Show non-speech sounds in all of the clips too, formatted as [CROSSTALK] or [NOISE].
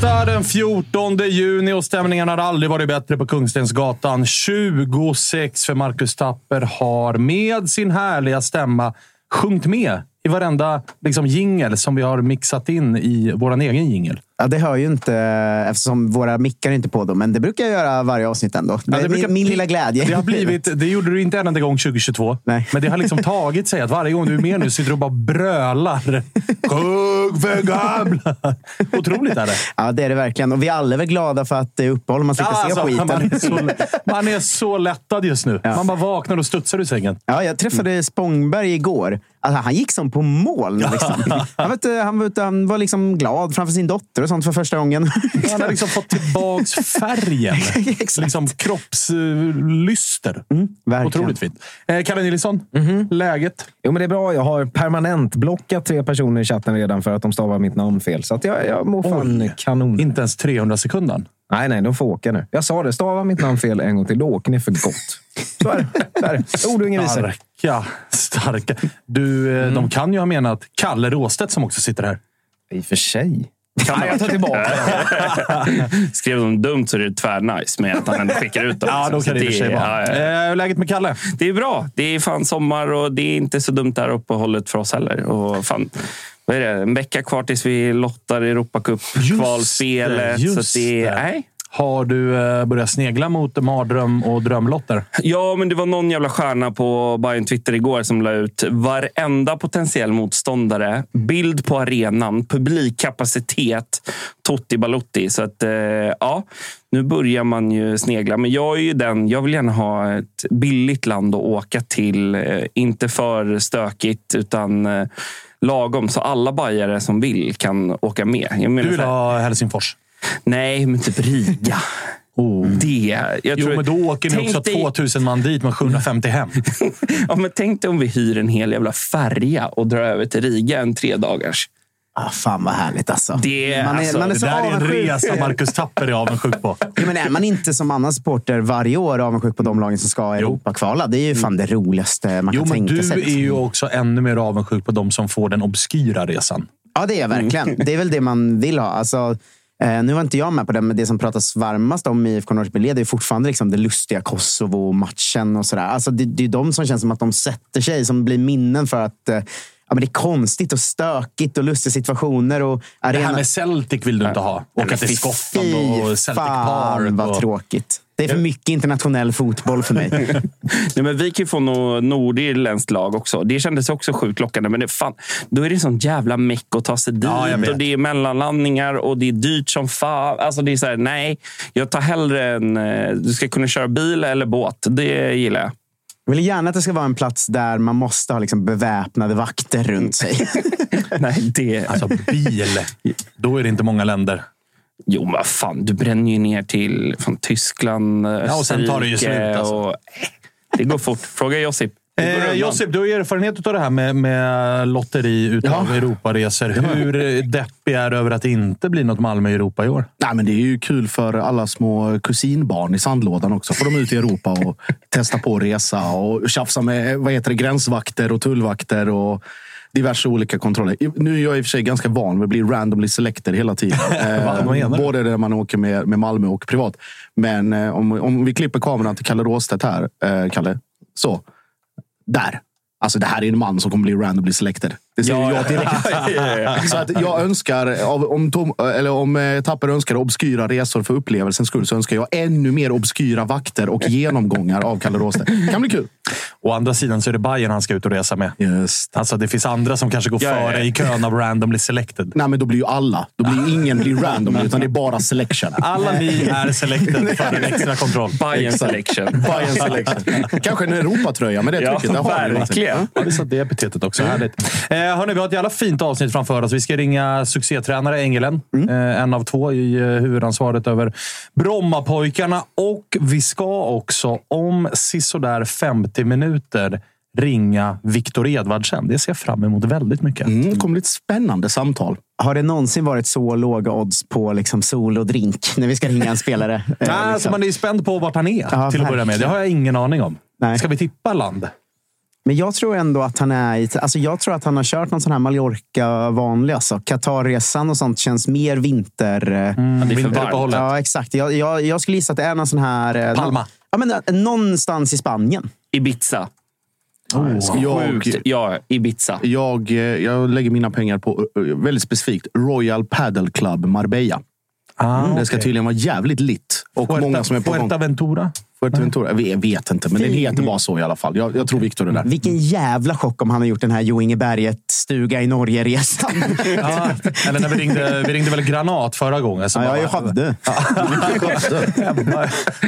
Onsdag den 14 juni och stämningen har aldrig varit bättre på Kungstensgatan. 26 för Marcus Tapper har med sin härliga stämma sjungit med i varenda liksom, jingel som vi har mixat in i vår egen jingel. Ja, det hör ju inte eftersom våra mickar är inte på dem, men det brukar jag göra varje avsnitt ändå. Det Ja, det brukar- min, min lilla glädje. Det, har blivit, det gjorde du inte en enda gång 2022, Nej. men det har liksom tagit sig att varje gång du är med nu sitter du och bara brölar. Kung för gamla! Otroligt är det. Ja, det är det verkligen. Och vi alla är väl glada för att det är uppehåll. Man slipper Ja, se alltså, skiten. man, är så, man är så lättad just nu. Man bara vaknar och studsar ur sängen. Ja, jag träffade Spångberg igår. Alltså, han gick som på moln. Liksom. Han, vet, han, vet, han var liksom glad framför sin dotter och sånt för första gången. Han har [LAUGHS] liksom fått tillbaks färgen. [LAUGHS] Liksom kroppslyster. verkligen. Otroligt fint. Eh, Kalle Nilsson, läget? Jo, men det är bra. Jag har permanent blockat tre personer i chatten redan för att de stavar mitt namn fel. Så att jag, jag mår fan Oj. kanon. Inte ens 300 sekunder. Nej, nej, de får åka nu. Jag sa det. Stava mitt namn fel en gång till. Då åker ni för gott. Så är det. Så är det. Ord och inga visor. Starka, [LAUGHS] starka. Du, eh, De kan ju ha menat Kalle Råstedt som också sitter här. I och för sig. Nej, jag tar tillbaka [LAUGHS] Skrev de dumt så är det tvärnice med att han ändå skickar ut dem. Ja, då liksom. kan det är- vara. ja, ja. Eh, läget med Kalle? Det är bra. Det är fan sommar och det är inte så dumt där uppehållet för oss heller. Och fan, vad är det? En vecka kvar tills vi lottar Europacup-kvalspelet. det, Så det, det. nej. Har du eh, börjat snegla mot mardröm och drömlotter? Ja, men det var någon jävla stjärna på Bayern Twitter igår som la ut varenda potentiell motståndare, bild på arenan, publikkapacitet, Totti Balotti. Så att, eh, ja, nu börjar man ju snegla. Men jag är ju den, jag vill gärna ha ett billigt land att åka till. Eh, inte för stökigt, utan lagom. Så alla bajare som vill kan åka med. Du vill ha Helsingfors? Nej, men typ Riga. [LAUGHS] Det. Jag Jo, tror- men då åker ni också dig- 2000 man dit med 750 hem. [LAUGHS] Ja, men tänk dig om vi hyr en hel jävla färja och drar över till Riga en tre dagars. Ah, fan vad härligt alltså. Det, Man är- alltså, man är Det så där är en resa Marcus Tapper är avundsjuk på. [LAUGHS] Ja, men är man inte som annan supporter varje år avundsjuk på de lagen som ska Europa-kvala? Det är ju fan det roligaste man Jo, kan men tänka du sig. är ju också ännu mer avundsjuk på de som får den obskyra resan. Ja, det är jag verkligen. Det är väl det man vill ha. Alltså, eh, nu var inte jag med på det, men det som pratas varmast om i IFK Norrköping det är fortfarande liksom det lustiga Kosovo-matchen och sådär. Alltså, det, det är de som känns som att de sätter sig, som blir minnen för att eh, ja, men det är konstigt och stökigt och lustiga situationer. Och Det arena... här med Celtic vill du inte ha. Till Fy Skottland och Celtic fan Park. vad och... tråkigt. Det är för mycket internationell fotboll för mig. [LAUGHS] Nej, men vi kan ju få något nordirländskt lag också. Det kändes också sjukt lockande. Men det, fan, då är det sån jävla meck att ta sig dit. Ja, och Det är mellanlandningar och det är dyrt som fan. Alltså, det är så här, nej, jag tar hellre en... eh, Du ska kunna köra bil eller båt. Det gillar jag. Jag vill gärna att det ska vara en plats där man måste ha liksom beväpnade vakter runt sig. [LAUGHS] nej, det... Alltså bil. Då är det inte många länder. Jo, men vad fan. Du bränner ju ner till från Tyskland, Ja, och sen tar det ju Österrike slut, alltså. och, det går fort. Fråga Josip. Eh. Josip, du har erfarenhet av det här med, med lotteri utav Ja. Europaresor. Hur deppig är du över att det inte blir något Malmö i Europa i år? Nej, men det är ju kul för alla små kusinbarn i sandlådan också. Får de ut i Europa och [LAUGHS] testa på att resa och tjafsa med vad heter det, gränsvakter och tullvakter och diverse olika kontroller. Nu är jag i och för sig ganska van vid att bli randomly selected hela tiden. [LAUGHS] Eh? Både när man åker med, med Malmö och privat. Men eh, om, om vi klipper kameran till Kalle Råstedt här, eh, Kalle. Så. Där. Alltså det här är en man som kommer bli randomly selected. Det ser Ja, jag direkt. [LAUGHS] Så att jag önskar, om, Tom, eller om eh, Tapper önskar obskyra resor för upplevelsens skull så önskar jag ännu mer obskyra vakter och genomgångar av Kalle Råstedt. kan bli kul. Å andra sidan så är det Bayern han ska ut och resa med. Just. Alltså, det finns andra som kanske går Ja, ja, före ja. i kön av randomly selected. Nej, men då blir ju alla. Då blir ju ingen blir random, [LAUGHS] utan det är bara selection. Alla ni är selected för en extra kontroll. Bayern selection. Bayern selection. Kanske en Europatröja med det Ja, trycket. Har någonting. verkligen. Ja, vi satt det epitetet också. Härligt. Eh, hörni, vi har ett jävla fint avsnitt framför oss. Vi ska ringa succétränare Engelen. Eh, en av två i eh, huvudansvaret över Brommapojkarna. Och vi ska också om sisådär 50 minuter ringa Viktor Edvardsen. Det ser jag fram emot väldigt mycket. Mm, det kommer bli ett spännande samtal. Har det någonsin varit så låga odds på liksom sol och drink när vi ska ringa en spelare? [LAUGHS] Eh, Nej, alltså liksom. man är spänd på vart han är Ja, till att börja med. Det har jag ingen aning om. Nej. Ska vi tippa land? Men jag tror ändå att han är alltså jag tror att han har kört någon sån här Mallorca vanlig. Alltså. Qatarresan och sånt känns mer vinter... eh, det är för Vinteruppehållet. Ja, exakt. Jag, jag, jag skulle gissa att det är någon sån här... eh, Palma. Ja, men, eh, någonstans i Spanien. Ibiza. Jag, Sjukt. Ja, Ibiza. jag, jag lägger mina pengar på, väldigt specifikt, Royal Paddle Club Marbella. Ah, Det ska tydligen vara jävligt lit. Och många som är på gång. Fuerteventura? Jag vet inte, men den heter bara så i alla fall. Jag, jag tror Viktor är där. Vilken jävla chock om han har gjort den här Jo Inge Berget-stuga i Norge-resan. [LAUGHS] Ja, eller när vi ringde, vi ringde väl Granat förra gången. Så Ja, jag är bara- Skövde.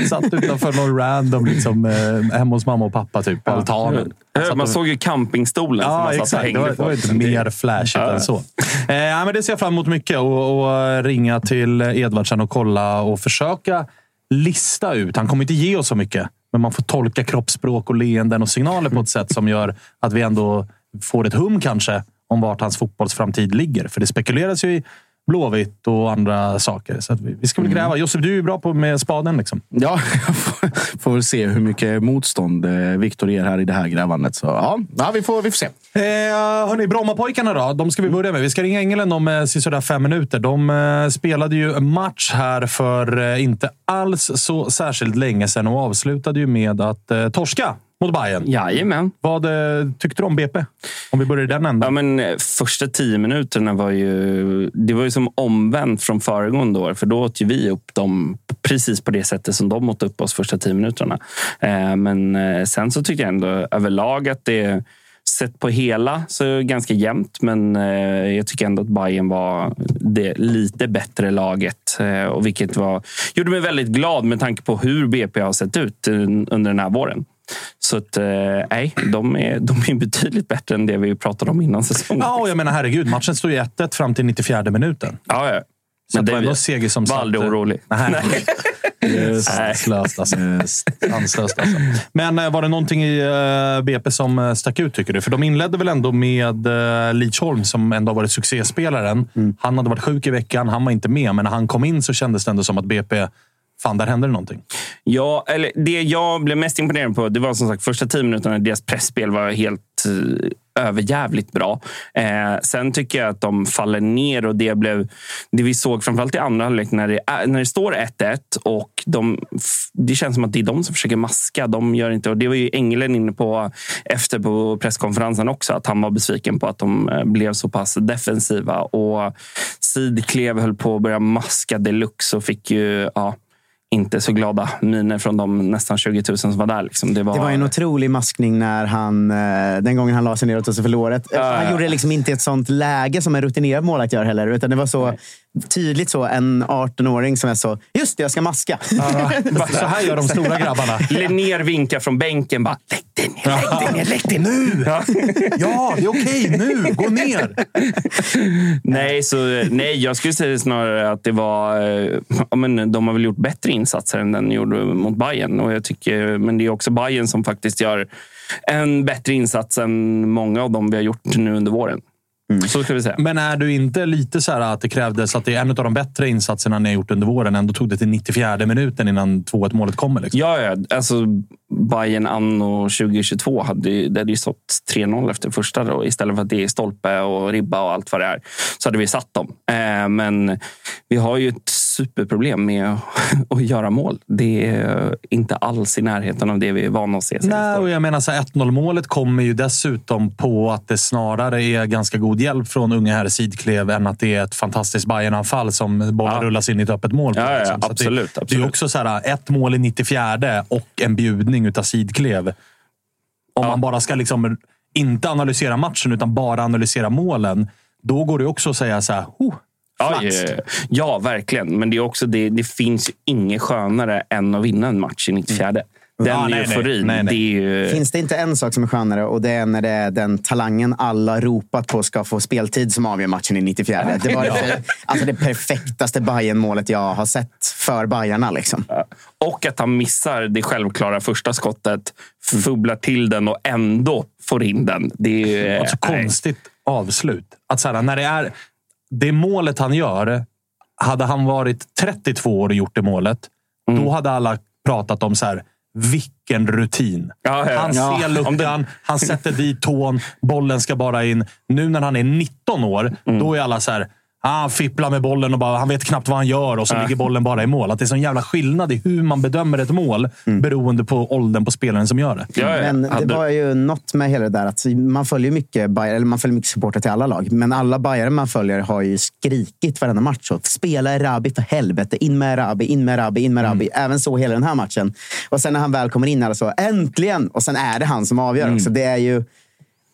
[LAUGHS] Satt utanför någon random, liksom, eh, hemma hos mamma och pappa, typ, på altanen. Man såg ju campingstolen som Ja, man satt och exakt. Det hängde var, på. det var inte mer flashigt Ja. än så. Eh, ja, men det ser jag fram emot mycket. Och, och ringa till Edvardsen och kolla och försöka lista ut. Han kommer inte ge oss så mycket, men man får tolka kroppsspråk och leenden och signaler på ett sätt som gör att vi ändå får ett hum kanske om vart hans fotbollsframtid ligger. För det spekuleras ju i Blåvitt och andra saker. Så vi, vi ska väl gräva. Josef, du är bra på med spaden. Liksom. Ja, [LAUGHS] jag får, får väl se hur mycket motstånd eh, Viktor ger här i det här grävandet. Så, ja, ja, vi, får, vi får se. Eh, hörni, Brommapojkarna då? De ska vi börja med. Vi ska ringa Engelen om eh, sådär fem minuter. De eh, spelade ju match här för eh, inte alls så särskilt länge sedan och avslutade ju med att eh, torska mot Bayern. Jajamän. Vad eh, tyckte du om BP? Om vi börjar i den änden. Ja, men eh, första tio minuterna var ju, det var ju som omvänt från föregående år. För då åt ju vi upp dem precis på det sättet som de åt upp oss första tio minuterna. Eh, men sen så tyckte jag ändå överlag att det Sett på hela så är det ganska jämnt, men jag tycker ändå att Bayern var det lite bättre laget. Och vilket var, gjorde mig väldigt glad med tanke på hur BP har sett ut under den här våren. Så att, eh, nej, de är, de är betydligt bättre än det vi pratade om innan säsongen. Ja, och jag menar herregud. Matchen stod ju 1-1 fram till 94 minuten. Ja, ja. Så Men det var ändå seger som var satt- aldrig orolig. [LAUGHS] Nej. Sanslöst alltså. Sanslöst alltså. Men eh, var det någonting i eh, BP som eh, stack ut, tycker du? För de inledde väl ändå med uh, Lidsholm, som ändå har varit succéspelaren. Han hade varit sjuk i veckan, han var inte med. Men när han kom in så kändes det ändå som att BP... Fan, där hände det någonting. Ja, eller det jag blev mest imponerad på det var som sagt första tio minuterna. Deras pressspel var helt eh, överjävligt bra. Eh, sen tycker jag att de faller ner och det blev det vi såg framförallt i andra halvlek när det, när det står 1-1 och de, det känns som att det är de som försöker maska. De gör inte, och det var ju Engelen inne på efter på presskonferensen också, att han var besviken på att de eh, blev så pass defensiva. Och Sidklev höll på att börja maska deluxe och fick ju ja, inte så glada miner från de nästan 20 000 som var där. Liksom. Det, var, Det var en otrolig maskning när han, eh, den gången han la sig ner och tog sig för låret. Ja, Han gjorde det liksom inte i ett sånt läge som en rutinerad målvakt gör heller. Utan det var så tydligt så en 18-åring som är så, just det, jag ska maska. [LAUGHS] Så här gör de stora grabbarna. [LAUGHS] Linnér vinkar från bänken. Bara, lägg dig ner, lägg dig ner, lägg dig nu! [LAUGHS] Ja. Ja, det är okej nu. Gå ner. Nej, så, nej, jag skulle säga snarare att det var... eh, Ja, men de har väl gjort bättre insatser än den gjorde mot Bayern. Och jag tycker, men det är också Bayern som faktiskt gör en bättre insats än många av dem vi har gjort nu under våren. Så ska vi säga. Men är du inte lite så här att det krävdes att det är en av de bättre insatserna ni har gjort under våren ändå tog det till 94 minuten innan 2-1 målet kommer? Liksom? Ja, ja. Alltså, Bayern anno 2022 hade, ju- det hade ju stått 3-0 efter första. Då. Istället för att det är stolpe och ribba och allt vad det är så hade vi satt dem. Eh, men vi har ju ett superproblem med [LAUGHS] att, göra mål. Det är inte alls i närheten av det vi är vana att se. Nej, och jag menar så här, 1-0 målet kommer ju dessutom på att det snarare är ganska god hjälp från unge herr Sidklev än att det är ett fantastiskt Bayern-anfall som bollen Ja. rullas in i ett öppet mål. på, Ja, ja, liksom. Så att absolut, det, det är absolut. också så här, ett mål i 94 och en bjudning utav Sidklev. Om Ja. man bara ska liksom inte analysera matchen utan bara analysera målen. Då går det också att säga så här, oh, Ja, ja, ja, verkligen. Men det, är också det, det finns ju inget skönare än att vinna en match i 94. Den Ja, nej, nej. euforin. Nej, nej. Det är ju... Finns det inte en sak som är skönare och det är när det är den talangen alla ropat på ska få speltid som avgör matchen i 94. Det var det, [LAUGHS] alltså det perfektaste bayern målet jag har sett för Bajarna. Liksom. Och att han missar det självklara första skottet, fubblar till den och ändå får in den. Det är ju... Så nej. konstigt avslut. Att så här, när det är det målet han gör. Hade han varit 32 år och gjort det målet, Mm. då hade alla pratat om så här. Vilken rutin! Ja, ja. Han Ja. ser Om luckan, han sätter dit tån, bollen ska bara in. Nu när han är 19 år, Mm. då är alla så här. Han fipplar med bollen och bara, han vet knappt vad han gör och så ligger bollen bara i mål. Att det är sån jävla skillnad i hur man bedömer ett mål beroende på åldern på spelaren som gör det. Ja, ja. Men det Hade- var ju något med hela det där att man följer mycket Bayer, eller man följer mycket supportrar till alla lag. Men alla Bajare man följer har ju skrikit varenda match. Så, Spela Erabi för helvete! In med Erabi, in med Erabi, in med Erabi. Även så hela den här matchen. Och sen när han väl kommer in, alla så äntligen! Och sen är det han som avgör också. Det är ju...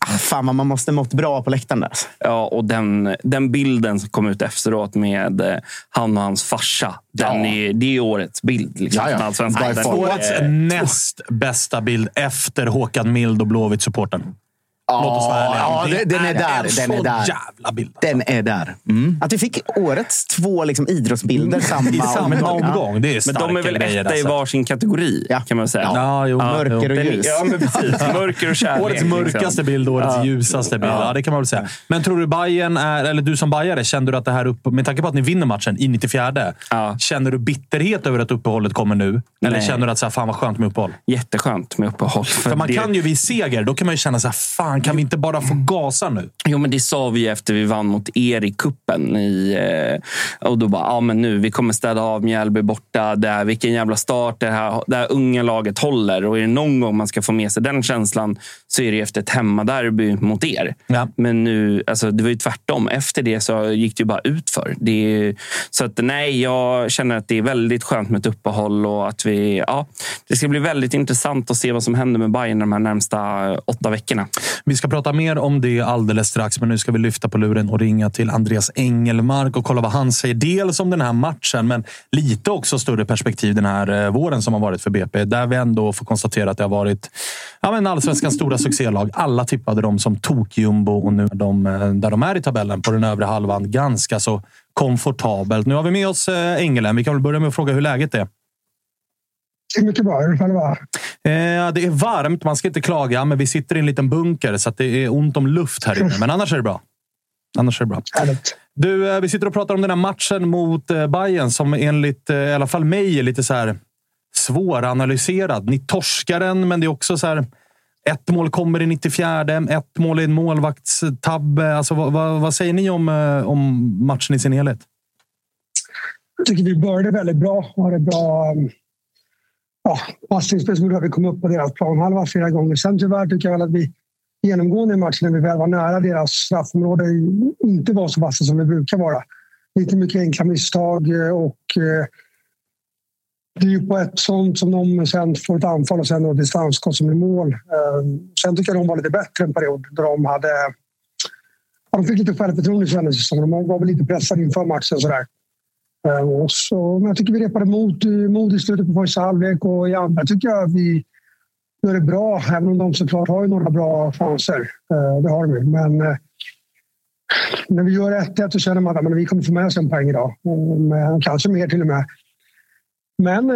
Ah, fan vad man måste mått bra på läktaren där. Ja, och den, den bilden som kom ut efteråt med eh, han och hans farsa. Den är, det är årets bild. Liksom, Ja, ja. Årets näst bästa bild efter Håkan Mild och Blåvitt-supporten. Låt oss vara ärliga. Ja, det- den är där, en den är där. jävla bild. Den är där. Att vi fick årets två liksom, idrottsbilder samma [LAUGHS] I samma omgång. omgång. Det är Men de är väl etta i alltså. varsin kategori, Ja. kan man säga. Ja, jo. Mörker och Den- ljus. Ja, men precis. [LAUGHS] Mörker och kärlek. Årets mörkaste liksom. bild och årets ljusaste bild. Ja. det kan man väl säga. Men tror du Bayern är, eller du som bajare, kände du att det här upp, med tanke på att ni vinner matchen i 94, Ja. känner du bitterhet över att uppehållet kommer nu? Eller Nej. känner du att så här, fan vad skönt med uppehåll? Jätteskönt med uppehåll. För För man det- kan ju vid seger, då kan man ju känna så här, fan kan vi inte bara få gasa nu? Jo, men det sa vi efter vi vann mot er i kuppen i, eh, Och då bara, ja men nu, vi kommer städa av Mjällby borta. Där, vilken jävla start det här, det här unga laget håller. Och är det någon gång man ska få med sig den känslan så är det efter ett hemmaderby mot er. Ja. Men nu, alltså, det var ju tvärtom. Efter det så gick det ju bara ut för. Det är, så att nej, jag känner att det är väldigt skönt med ett uppehåll och att vi, ja, det ska bli väldigt intressant att se vad som händer med Bayern de här närmsta åtta veckorna. Vi ska prata mer om det alldeles strax, men nu ska vi lyfta på luren och ringa till Andreas Engelmark och kolla vad han säger. Dels om den här matchen, men lite också större perspektiv den här eh, våren som har varit för BP. Där vi ändå får konstatera att det har varit ja, men allsvenskans stora succélag. Alla tippade dem som tokjumbo och nu är de eh, där de är i tabellen på den övre halvan ganska så komfortabelt. Nu har vi med oss eh, Engelen. Vi kan väl börja med att fråga hur läget är. Det är mycket bra. Hur är det själva? Eh, det är varmt, man ska inte klaga, men vi sitter i en liten bunker så det är ont om luft här inne. Men annars är det bra. Annars är det bra. Härligt. Du, eh, vi sitter och pratar om den här matchen mot eh, Bayern som enligt eh, i alla fall mig är lite så här svåranalyserad. Ni torskar den, men det är också så här. Ett mål kommer i 94, ett mål är en målvaktstabbe. Alltså, vad, vad, vad säger ni om, eh, om matchen i sin helhet? Jag tycker vi började väldigt bra. hade bra ja, passningsspel som gjorde att vi kom upp på deras planhalva flera gånger. Sen tyvärr tycker jag väl att vi genomgående i matchen när vi väl var nära deras straffområde inte var så vassa som vi brukar vara. Lite mycket enkla misstag och eh, det är ju på ett sånt som de sen får ett anfall och sen då distansskott som är mål. Eh, sen tycker jag de var lite bättre en period där de hade... Ja, de fick lite självförtroende kändes det som. De var väl lite pressade inför matchen. Sådär. Eh, och så, jag tycker vi repade mod, eh, mod i slutet på första halvlek och i andra tycker jag vi gör det bra. Även om de såklart har ju några bra chanser. Eh, det har de ju. Men när vi gör 1-1 så känner man att vi kommer få med oss en poäng idag. Mm, kanske mer till och med. Men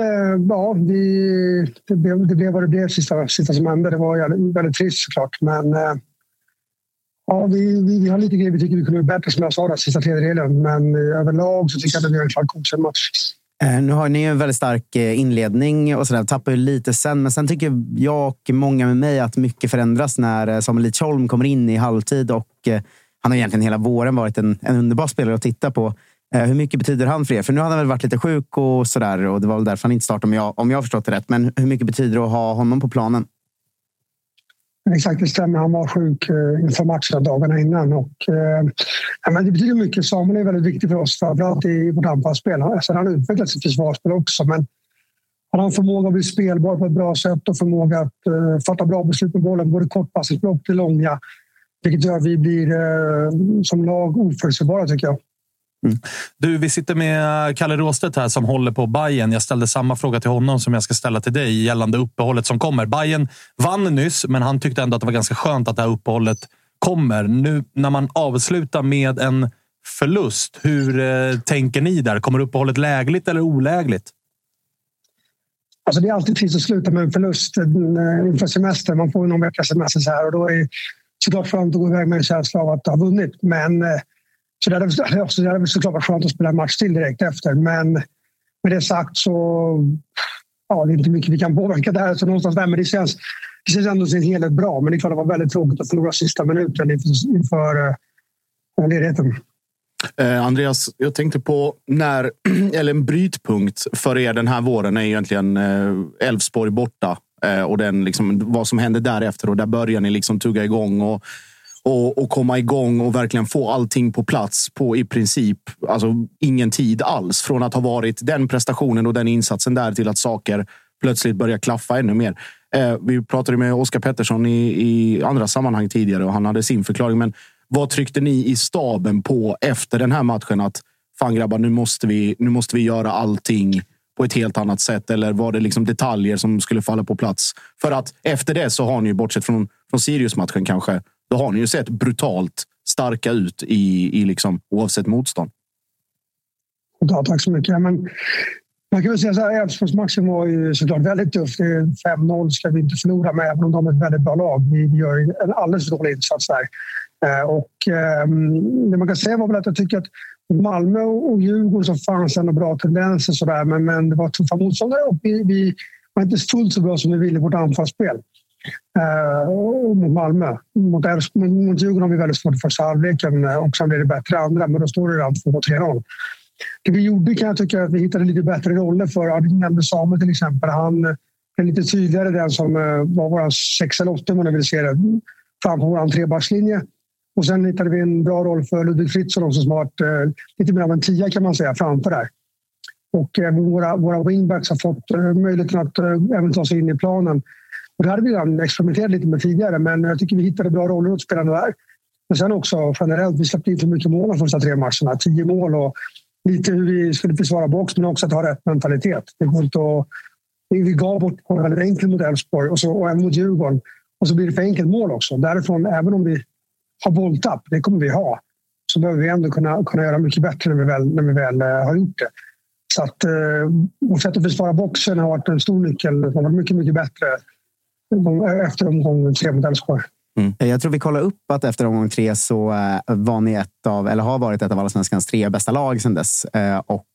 ja, vi, det, blev, det blev vad det blev sista, sista som hände. Det var väldigt trist såklart. Men eh, ja, vi, vi, vi, har lite grejer vi tycker vi kunde göra bättre som jag sa där sista tredjedelen. Men eh, överlag så tycker jag att vi har en klart godkänd match. Eh, nu har ni en väldigt stark eh, inledning och sådär. Tappar ju lite sen. Men sen tycker jag och många med mig att mycket förändras när Samuel Lidsholm kommer in i halvtid. Och han har egentligen hela våren varit en, en underbar spelare att titta på. Hur mycket betyder han för er? För nu har han väl varit lite sjuk och sådär och det var väl därför han inte startade om jag, om jag har förstått det rätt. Men hur mycket betyder det att ha honom på planen? Exakt, det stämmer. Han var sjuk eh, inför matchen dagarna innan. Och, eh, men det betyder mycket. Samuel är väldigt viktig för oss, framförallt i vårt anfallsspel. Sen alltså, har han utvecklat sitt försvarsspel också. Men han har förmåga att bli spelbar på ett bra sätt och förmåga att eh, fatta bra beslut med bollen. Både kortpassningsblock till långa. Vilket gör att vi blir eh, som lag oförutsägbara tycker jag. Mm. Du, vi sitter med Kalle Råstedt här som håller på Bayern. Jag ställde samma fråga till honom som jag ska ställa till dig gällande uppehållet som kommer. Bayern vann nyss, men han tyckte ändå att det var ganska skönt att det här uppehållet kommer. Nu när man avslutar med en förlust, hur eh, tänker ni där? Kommer uppehållet lägligt eller olägligt? Alltså det är alltid trist att sluta med en förlust eh, inför semestern. Man får någon veckas semester så här och då är det såklart skönt att gå iväg med en känsla av att ha vunnit. Men eh, så det hade, också, det hade såklart varit skönt att spela en match till direkt efter. Men med det sagt så ja, det är inte mycket vi kan påverka där. Så någonstans där men det känns, det känns ändå sin helhet bra. Men det är klart det var väldigt tråkigt att förlora sista minuten inför, inför eh, uh, ledigheten. Eh, Andreas, jag tänkte på när, [CLEARS THROAT] eller en brytpunkt för er den här våren är egentligen eh, Elfsborg eh, borta. Eh, och den, liksom, vad som hände därefter. Och där börjar ni liksom tugga igång. Och och, och komma igång och verkligen få allting på plats på i princip alltså, ingen tid alls. Från att ha varit den prestationen och den insatsen där till att saker plötsligt börjar klaffa ännu mer. Eh, vi pratade med Oskar Pettersson i, i, andra sammanhang tidigare och han hade sin förklaring. Men vad tryckte ni i staben på efter den här matchen? Att fan grabbar, nu måste vi, nu måste vi göra allting på ett helt annat sätt? Eller var det liksom detaljer som skulle falla på plats? För att efter det så har ni, bortsett från, från Sirius-matchen kanske, då har ni ju sett brutalt starka ut i, i liksom, oavsett motstånd. Ja, tack så mycket. Men man kan väl säga så här, Elfsborgsmatchen var ju såklart väldigt tuff. 5-0 ska vi inte förlora med, även om de är ett väldigt bra lag. Vi, gör en alldeles för dålig insats där. Eh, och, eh, det man kan säga var väl att jag tycker att Malmö och Djurgården så fanns ändå bra tendenser sådär, men, men det var tuffa motståndare och vi, vi var inte fullt så bra som vi ville i vårt anfallsspel. Uh, mot Malmö. Mot, mot Djurgården har vi väldigt svårt i första halvleken eh, och sen blir det bättre andra, men då står det redan 2-3-0. Det vi gjorde kan jag tycka att vi hittade lite bättre roller för. Du nämnde Samuel till exempel. Han eh, är lite tydligare den som var vår sex eller åtta om man vill se det, framför vår trebackslinje. Och sen hittade vi en bra roll för Ludvig Fritzson som har varit eh, lite mer av en tia kan man säga framför där. Och eh, våra, våra wingbacks har fått eh, möjligheten att även ta sig in i planen. Och det hade vi redan experimenterat lite med tidigare, men jag tycker vi hittade bra roller åt spelarna där. Men sen också generellt, vi släppte in för mycket mål de första tre matcherna. Tio mål och lite hur vi skulle försvara box, men också att ha rätt mentalitet. Det går inte att, vi gav bort på väldigt enkelt mot Elfsborg och, och även mot Djurgården. Och så blir det för enkelt mål också. Därifrån, även om vi har bolltapp, det kommer vi ha, så behöver vi ändå kunna, kunna göra mycket bättre när vi väl, när vi väl eh, har gjort det. Så att eh, vårt sätt att försvara boxen har varit en stor nyckel. Det har varit mycket, mycket bättre efter omgång tre mot Elfsborg. Mm. Jag tror vi kollar upp att efter omgång tre så eh, var ni ett av, eller har varit ett av allsvenskans tre bästa lag sedan dess. Och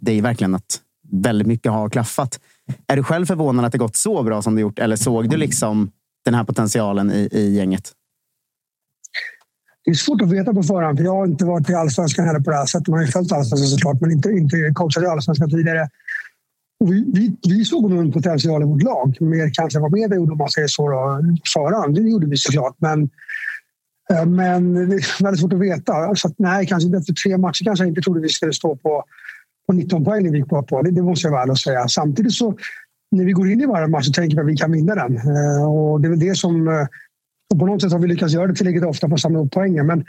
det är verkligen att väldigt mycket har klaffat. Är du själv förvånad att det gått så bra som det gjort? Eller såg du liksom den här potentialen i, i gänget? det är svårt att veta på förhand. För jag har inte varit i allsvenskan heller på det här sättet. Man har ju följt allsvenskan såklart, men inte, inte coachat i allsvenskan tidigare. Vi, vi, vi såg nog en potential i vårt lag, mer kanske vad media gjorde om man säger så då, förhand. Det gjorde vi såklart, men, eh, men det är väldigt svårt att veta. Så att, nej, kanske inte efter tre matcher kanske jag inte trodde vi skulle stå på, på 19 poäng vi gick på. på. Det, det måste jag vara ärlig och säga. Samtidigt så när vi går in i varje match så tänker vi att vi kan vinna den. Eh, och det är väl det som... Eh, och på något sätt har vi lyckats göra det tillräckligt ofta för att samla upp poängen. Men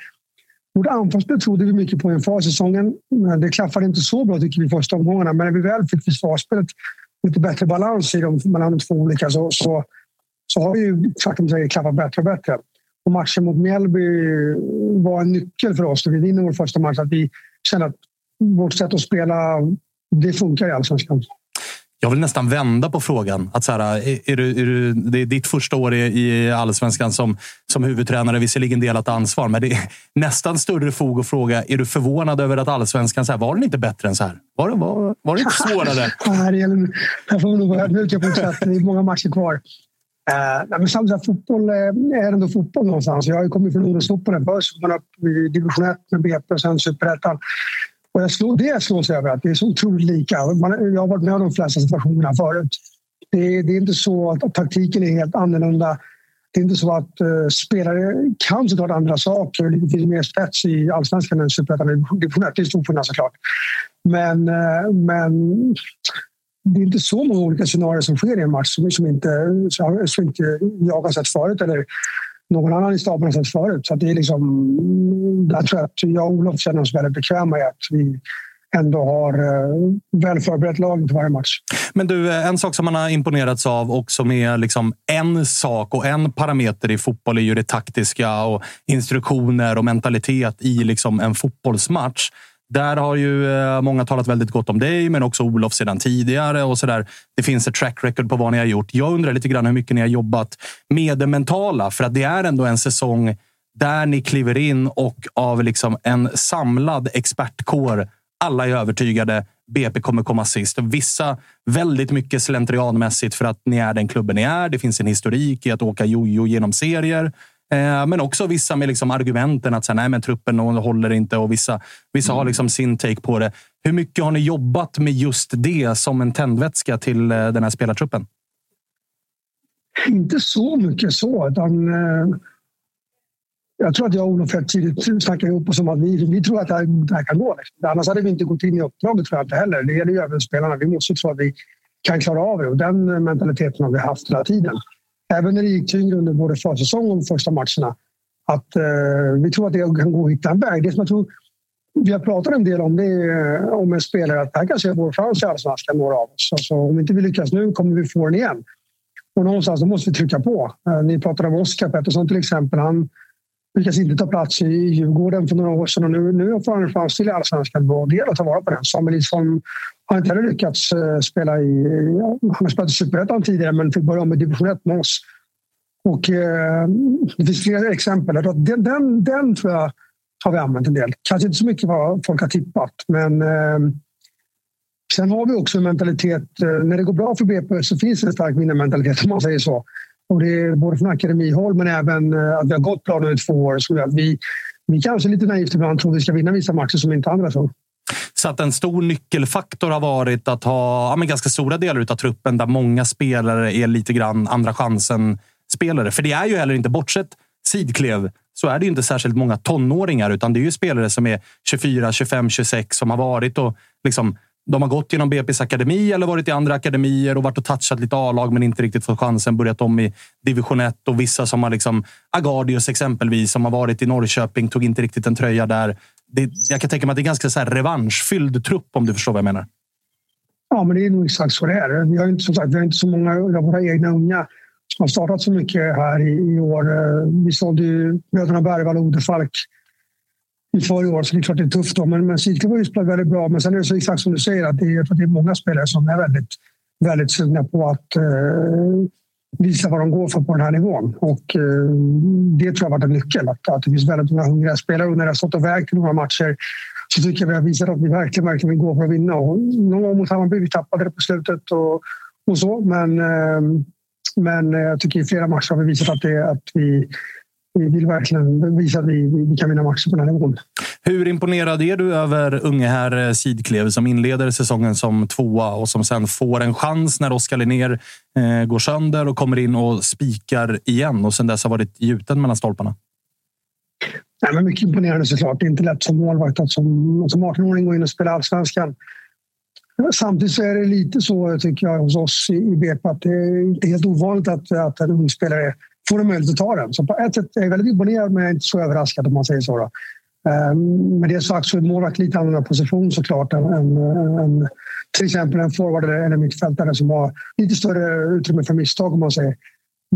vårt anfallsspel trodde vi mycket på inför säsongen. Det klaffade inte så bra tycker vi första omgångarna. Men när vi väl fick försvarsspelet lite bättre balans i dem, mellan de två olika så, så, så har ju faktum säger klaffat bättre och bättre. Och matchen mot Mjällby var en nyckel för oss när vi vinner vår första match. Att vi kände att vårt sätt att spela, det funkar i Allsvenskan. Jag vill nästan vända på frågan. Att så här, är, är, du, är du, det är ditt första år i, allsvenskan som, som huvudtränare. Visserligen delat ansvar, men det är nästan större fog att fråga. Är du förvånad över att allsvenskan, så här, var den inte bättre än så här? Var, var, var det inte [LAUGHS] svårare? här får vi nog vara ödmjuka på ett sätt. Det är många matcher kvar. Uh, men samtidigt, fotboll är ändå fotboll någonstans. Jag har ju kommit från ungdomsfotbollen först. Man upp i division 1 med BP och sen superettan. Och jag slår, det jag slås över att det är så otroligt lika. Man, jag har varit med om de flesta situationerna förut. Det, det är inte så att, att, taktiken är helt annorlunda. Det är inte så att uh, spelare kan såklart andra saker. Det finns mer spets i allsvenskan än superettan. Det är stor skillnad såklart. Men, uh, men det är inte så många olika scenarier som sker i en match som, som, inte, som inte jag har sett förut eller någon annan i staben har sett förut. Så det är liksom, mm, jag tror jag att jag och Olof känner oss väldigt bekväma i att vi ändå har eh, väl förberett laget till varje match. Men du, eh, en sak som man har imponerats av och som är liksom en sak och en parameter i fotboll är ju det taktiska och instruktioner och mentalitet i liksom en fotbollsmatch. Där har ju eh, många talat väldigt gott om dig, men också Olof sedan tidigare. och så där. Det finns ett track record på vad ni har gjort. Jag undrar lite grann hur mycket ni har jobbat med det mentala, för att det är ändå en säsong där ni kliver in och av liksom en samlad expertkår, alla är övertygade, BP kommer komma sist. Vissa väldigt mycket slentrianmässigt för att ni är den klubben ni är. Det finns en historik i att åka jojo genom serier. Eh, men också vissa med liksom argumenten att säga, nej, men truppen håller inte och vissa, vissa har liksom sin take på det. Hur mycket har ni jobbat med just det som en tändvätska till eh, den här spelartruppen? Inte så mycket så. Utan, eh, jag tror att jag och Olof tidigt snackade ihop oss om att vi, vi tror att det här, det här kan gå. Liksom. Annars hade vi inte gått in i uppdraget tror jag inte heller. Det gäller ju även spelarna. Vi måste tro att vi kan klara av det och den mentaliteten har vi haft hela tiden även när det gick tyngre under både försäsong och första matcherna, att eh, vi tror att det kan gå att hitta en väg. Det som jag tror vi har pratat en del om det är, eh, om en spelare att det här kanske är vår chans i allsvenskan, några av oss. Alltså, om inte vi lyckas nu kommer vi få den igen. Och någonstans då måste vi trycka på. Eh, ni pratade om Oskar Pettersson till exempel. Han lyckas inte ta plats i Djurgården för några år sedan och nu, nu får han en chans till i allsvenskan. Det gäller att ta vara på den. Samuel Isholm har inte heller lyckats eh, spela i... Han har spelat i Superettan tidigare men fick börja om i division 1 med oss. Och, eh, det finns flera exempel. Den, den, den tror jag har vi använt en del. Kanske inte så mycket vad folk har tippat, men eh, sen har vi också en mentalitet. Eh, när det går bra för BP så finns det en stark vinnarmentalitet om man säger så. Och det är både från akademihåll men även eh, att vi har gått bra nu i två år. Så att vi, vi kanske lite naivt ibland tror att vi ska vinna vissa matcher som inte andra tror. Så att en stor nyckelfaktor har varit att ha ja, ganska stora delar av truppen där många spelare är lite grann andra chansen-spelare. För det är ju heller inte, bortsett Sidklev, så är det inte särskilt många tonåringar, utan det är ju spelare som är 24, 25, 26 som har varit och liksom de har gått genom BP's akademi eller varit i andra akademier och varit och touchat lite A-lag men inte riktigt fått chansen. Börjat om i division 1 och vissa som har liksom Agardius exempelvis som har varit i Norrköping, tog inte riktigt en tröja där det, jag kan tänka mig att det är ganska så här revanschfylld trupp om du förstår vad jag menar. Ja, men det är nog exakt så det är. Vi har inte, som sagt, vi har inte så många av våra egna unga som har startat så mycket här i, i år. Eh, vi sålde ju bröderna Bergvall och Odefalk i förra år, så det är klart det är tufft. Då. Men, men Sidklev har ju spelat väldigt bra. Men sen är det så exakt som du säger att det är, att det är många spelare som är väldigt, väldigt sugna på att eh, visa vad de går för på den här nivån. Och eh, det tror jag har varit en nyckel. Att, att det finns väldigt många hungriga spelare och när det har stått och vägt i några matcher så tycker jag vi har visat att vi verkligen, verkligen vill gå för att vinna. Och någon gång mot Hammarby, vi tappade det på slutet och, och så. Men, eh, men eh, jag tycker i flera matcher har vi visat att, det, att vi, vi vill verkligen visa att vi, vi kan vinna matcher på den här nivån. Hur imponerad är du över unge herr Sidklev som inleder säsongen som tvåa och som sen får en chans när Oskar Linnér eh, går sönder och kommer in och spikar igen och sen dess har varit gjuten mellan stolparna? Nej, men mycket imponerande såklart. Det är inte lätt som målvakt att som, som 18-åring gå in och spela allsvenskan. Samtidigt så är det lite så, tycker jag, hos oss i BP att det är inte helt ovanligt att, att en ung spelare får en möjlighet att ta den. Så på ett sätt är jag väldigt imponerad, men inte så överraskad om man säger så. Då. Ehm, Med det sagt så är målvakt lite annorlunda position såklart än, än, än till exempel en forward eller en mittfältare som har lite större utrymme för misstag om man säger.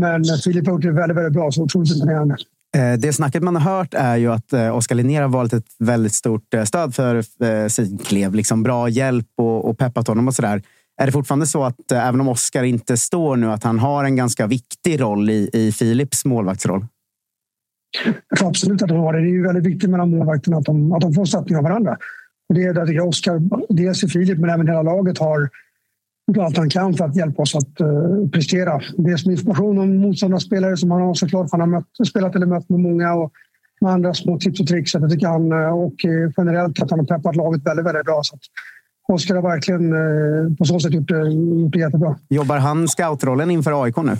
Men Filip har gjort det väldigt, väldigt bra, så otroligt imponerande. Eh, det snacket man har hört är ju att eh, Oskar Linnér har valt ett väldigt stort eh, stöd för Sidklev. Liksom bra hjälp och, och peppat honom och sådär. Är det fortfarande så att eh, även om Oskar inte står nu, att han har en ganska viktig roll i, i Filips målvaktsroll? Jag tror absolut att han har det. Det är ju väldigt viktigt mellan målvakterna att de, att de får stöttning av varandra. Och det är där jag Oskar, dels i Filip, men även hela laget har gjort allt han kan för att hjälpa oss att uh, prestera. Dels med information om motståndarspelare som han har såklart, för han har mött, spelat eller mött med många och med andra små tips och tricks. Jag tycker han, eh, och generellt att han har peppat laget väldigt, väldigt bra. Så Oskar har verkligen på så sätt gjort, gjort det jättebra. Jobbar han scoutrollen inför AIK nu?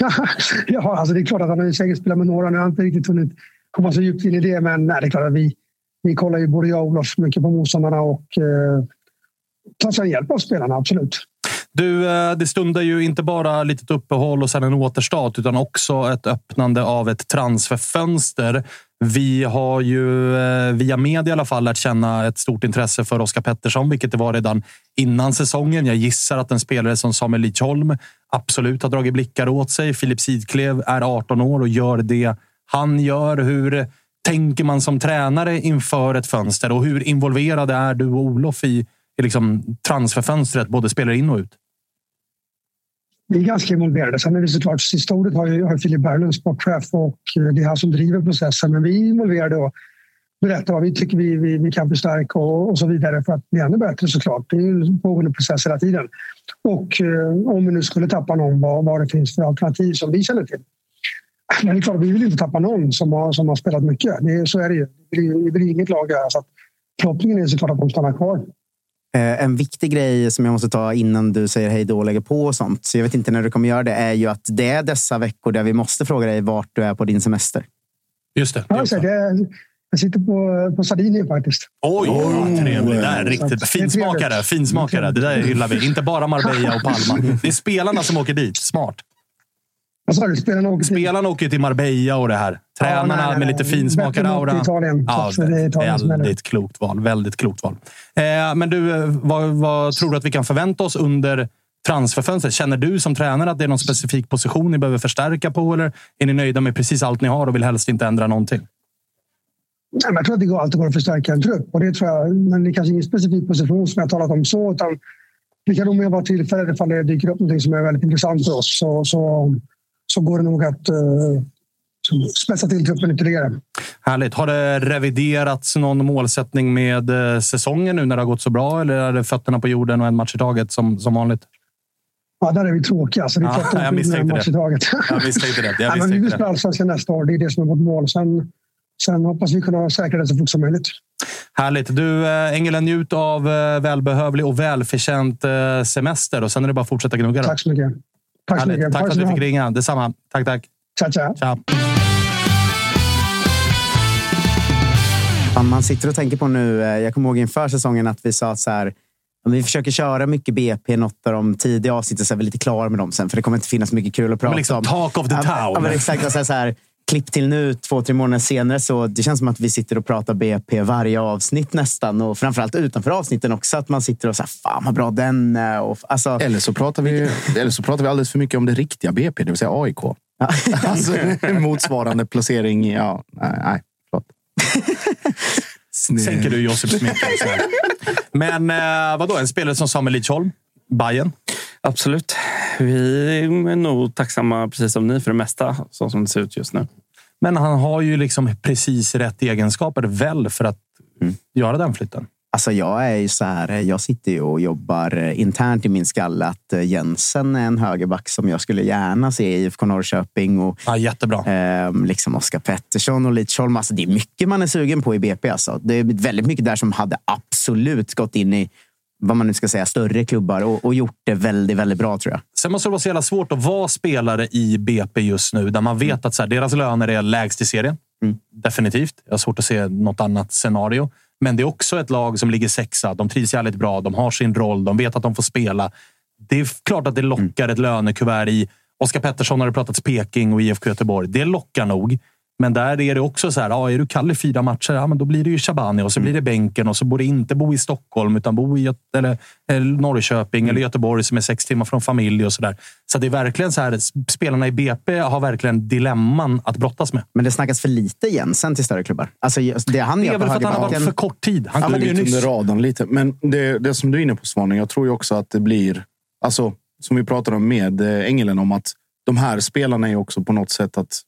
[LAUGHS] ja, alltså det är klart att han har säkert spelat med några. Nu har jag inte riktigt hunnit komma så djupt in i det, men nej, det är klart att vi, vi kollar ju både jag och Olof mycket på motståndarna och eh, tar sig hjälp av spelarna, absolut. Du, eh, det stundar ju inte bara litet uppehåll och sen en återstart, utan också ett öppnande av ett transferfönster. Vi har ju eh, via media i alla fall lärt känna ett stort intresse för Oskar Pettersson, vilket det var redan innan säsongen. Jag gissar att en spelare som Samuel Lidsholm absolut har dragit blickar åt sig. Filip Sidklev är 18 år och gör det han gör. Hur tänker man som tränare inför ett fönster och hur involverade är du och Olof i, i liksom transferfönstret, både spelare in och ut? Vi är ganska involverade. Sen är det såklart, sista ordet har ju har Filip Berglund, sportchef, och eh, det är han som driver processen. Men vi är involverade och berättar vad vi tycker vi, vi, vi kan förstärka och, och, så vidare för att bli ännu bättre såklart. Det är ju en pågående process hela tiden. Och eh, om vi nu skulle tappa någon, vad, vad det finns för alternativ som vi känner till. Men det är klart, vi vill inte tappa någon som har, som har spelat mycket. Det, så är det ju. Det blir inget lag göra. Så att förhoppningen är såklart att de stannar kvar. Eh, en viktig grej som jag måste ta innan du säger hej då och lägger på och sånt, så jag vet inte när du kommer göra det, är ju att det är dessa veckor där vi måste fråga dig vart du är på din semester. Just det. Ja, det, är, jag sitter på, på Sardinien faktiskt. Oj, oh, trevligt. Det är riktigt finsmakare. Finsmakare. Det där gillar vi. Inte bara Marbella och Palma. [LAUGHS] Det är spelarna som åker dit. Smart. Vad sa du? Spelarna åker, till... spelarna åker till Marbella och det här. Tränarna ja, nej, nej, med lite finsmakaraura. Italien. Ja, väldigt klokt val. Väldigt klokt val. Eh, men du, eh, vad, vad, tror du att vi kan förvänta oss under transferfönstret? Känner du som tränare att det är någon specifik position ni behöver förstärka på? Eller är ni nöjda med precis allt ni har och vill helst inte ändra någonting? Jag tror att det går, alltid går att förstärka en trupp. Och det tror jag, men det är kanske ingen specifik position som jag talat om så. Utan det kan nog mer vara tillfället ifall det dyker upp något som är väldigt intressant för oss. Så, så, så går det nog att uh, spetsa till truppen ytterligare. Härligt. Har det reviderats någon målsättning med eh, säsongen nu när det har gått så bra? Eller är det fötterna på jorden och en match i taget som, som vanligt? Ja, där är vi tråkiga. Så det är ja, jag misstänkte det. Jag [LAUGHS] misstänkte det. Jag misstänkte vi vill spela allsvenskan nästa år. Det är det som är vårt mål. Sen Sen hoppas vi kunna säkra det så fort som möjligt. Härligt. Du, eh, Engelen, njut av eh, välbehövlig och välförtjänt eh, semester. Och sen är det bara att fortsätta gnugga. Tack så mycket. Tack, så mycket. tack för att du fick ringa. Detsamma. Tack, tack. Ciao, ciao. ciao. Man sitter och tänker på nu, jag kommer ihåg inför säsongen att vi sa att så här, vi försöker köra mycket BP, något av de tidiga avsnitten, så är vi lite klara med dem sen. För det kommer inte finnas mycket kul att prata liksom, om. Talk of the town. Ja, men exakt. Så här, klipp till nu, två, tre månader senare, så det känns som att vi sitter och pratar BP varje avsnitt nästan. Och framförallt utanför avsnitten också. Att man sitter och säger fan vad bra den är. Och, alltså, eller, så pratar vi, [LAUGHS] eller så pratar vi alldeles för mycket om det riktiga BP, det vill säga AIK. Ja. [LAUGHS] alltså, [LAUGHS] motsvarande placering. Ja, nej, förlåt. Sänker du Josip Smith? Men eh, vadå, en spelare som Samuel Lidsholm? Bayern? Absolut. Vi är nog tacksamma, precis som ni, för det mesta så som det ser ut just nu. Men han har ju liksom precis rätt egenskaper väl för att mm. göra den flytten. Alltså jag är ju så här, jag sitter ju och jobbar internt i min skalle att Jensen är en högerback som jag skulle gärna se i IFK Norrköping. Och, ja, jättebra. Eh, liksom Oskar Pettersson och Lidsholm. Alltså det är mycket man är sugen på i BP. Alltså. Det är väldigt mycket där som hade absolut gått in i vad man nu ska säga, större klubbar och, och, gjort det väldigt, väldigt bra tror jag. Sen måste det vara så jävla svårt att vara spelare i BP just nu där man vet mm. att så här, deras löner är lägst i serien. Mm. Definitivt. Jag har svårt att se något annat scenario. Men det är också ett lag som ligger sexa. De trivs jävligt bra. De har sin roll. De vet att de får spela. Det är klart att det lockar ett lönekuvert i... Oskar Pettersson har det pratats Peking och IFK Göteborg. Det lockar nog. Men där är det också så här, ja, är du kall i fyra matcher, ja, men då blir det ju Shabani och så blir det bänken och så borde inte bo i Stockholm utan bo i Göt eller, eller Norrköping eller Göteborg som är sex timmar från familj och så där. Så det är verkligen så här, spelarna i BP har verkligen dilemman att brottas med. Men det snackas för lite Jensen till större klubbar. Alltså, det han Det är väl för att han har varit för kort tid. Han Ja, ju under radarn lite. Men det, det som du är inne på Svanen, jag tror ju också att det blir, alltså, som vi pratade om med eh, Engelen om att de här spelarna är också på något sätt att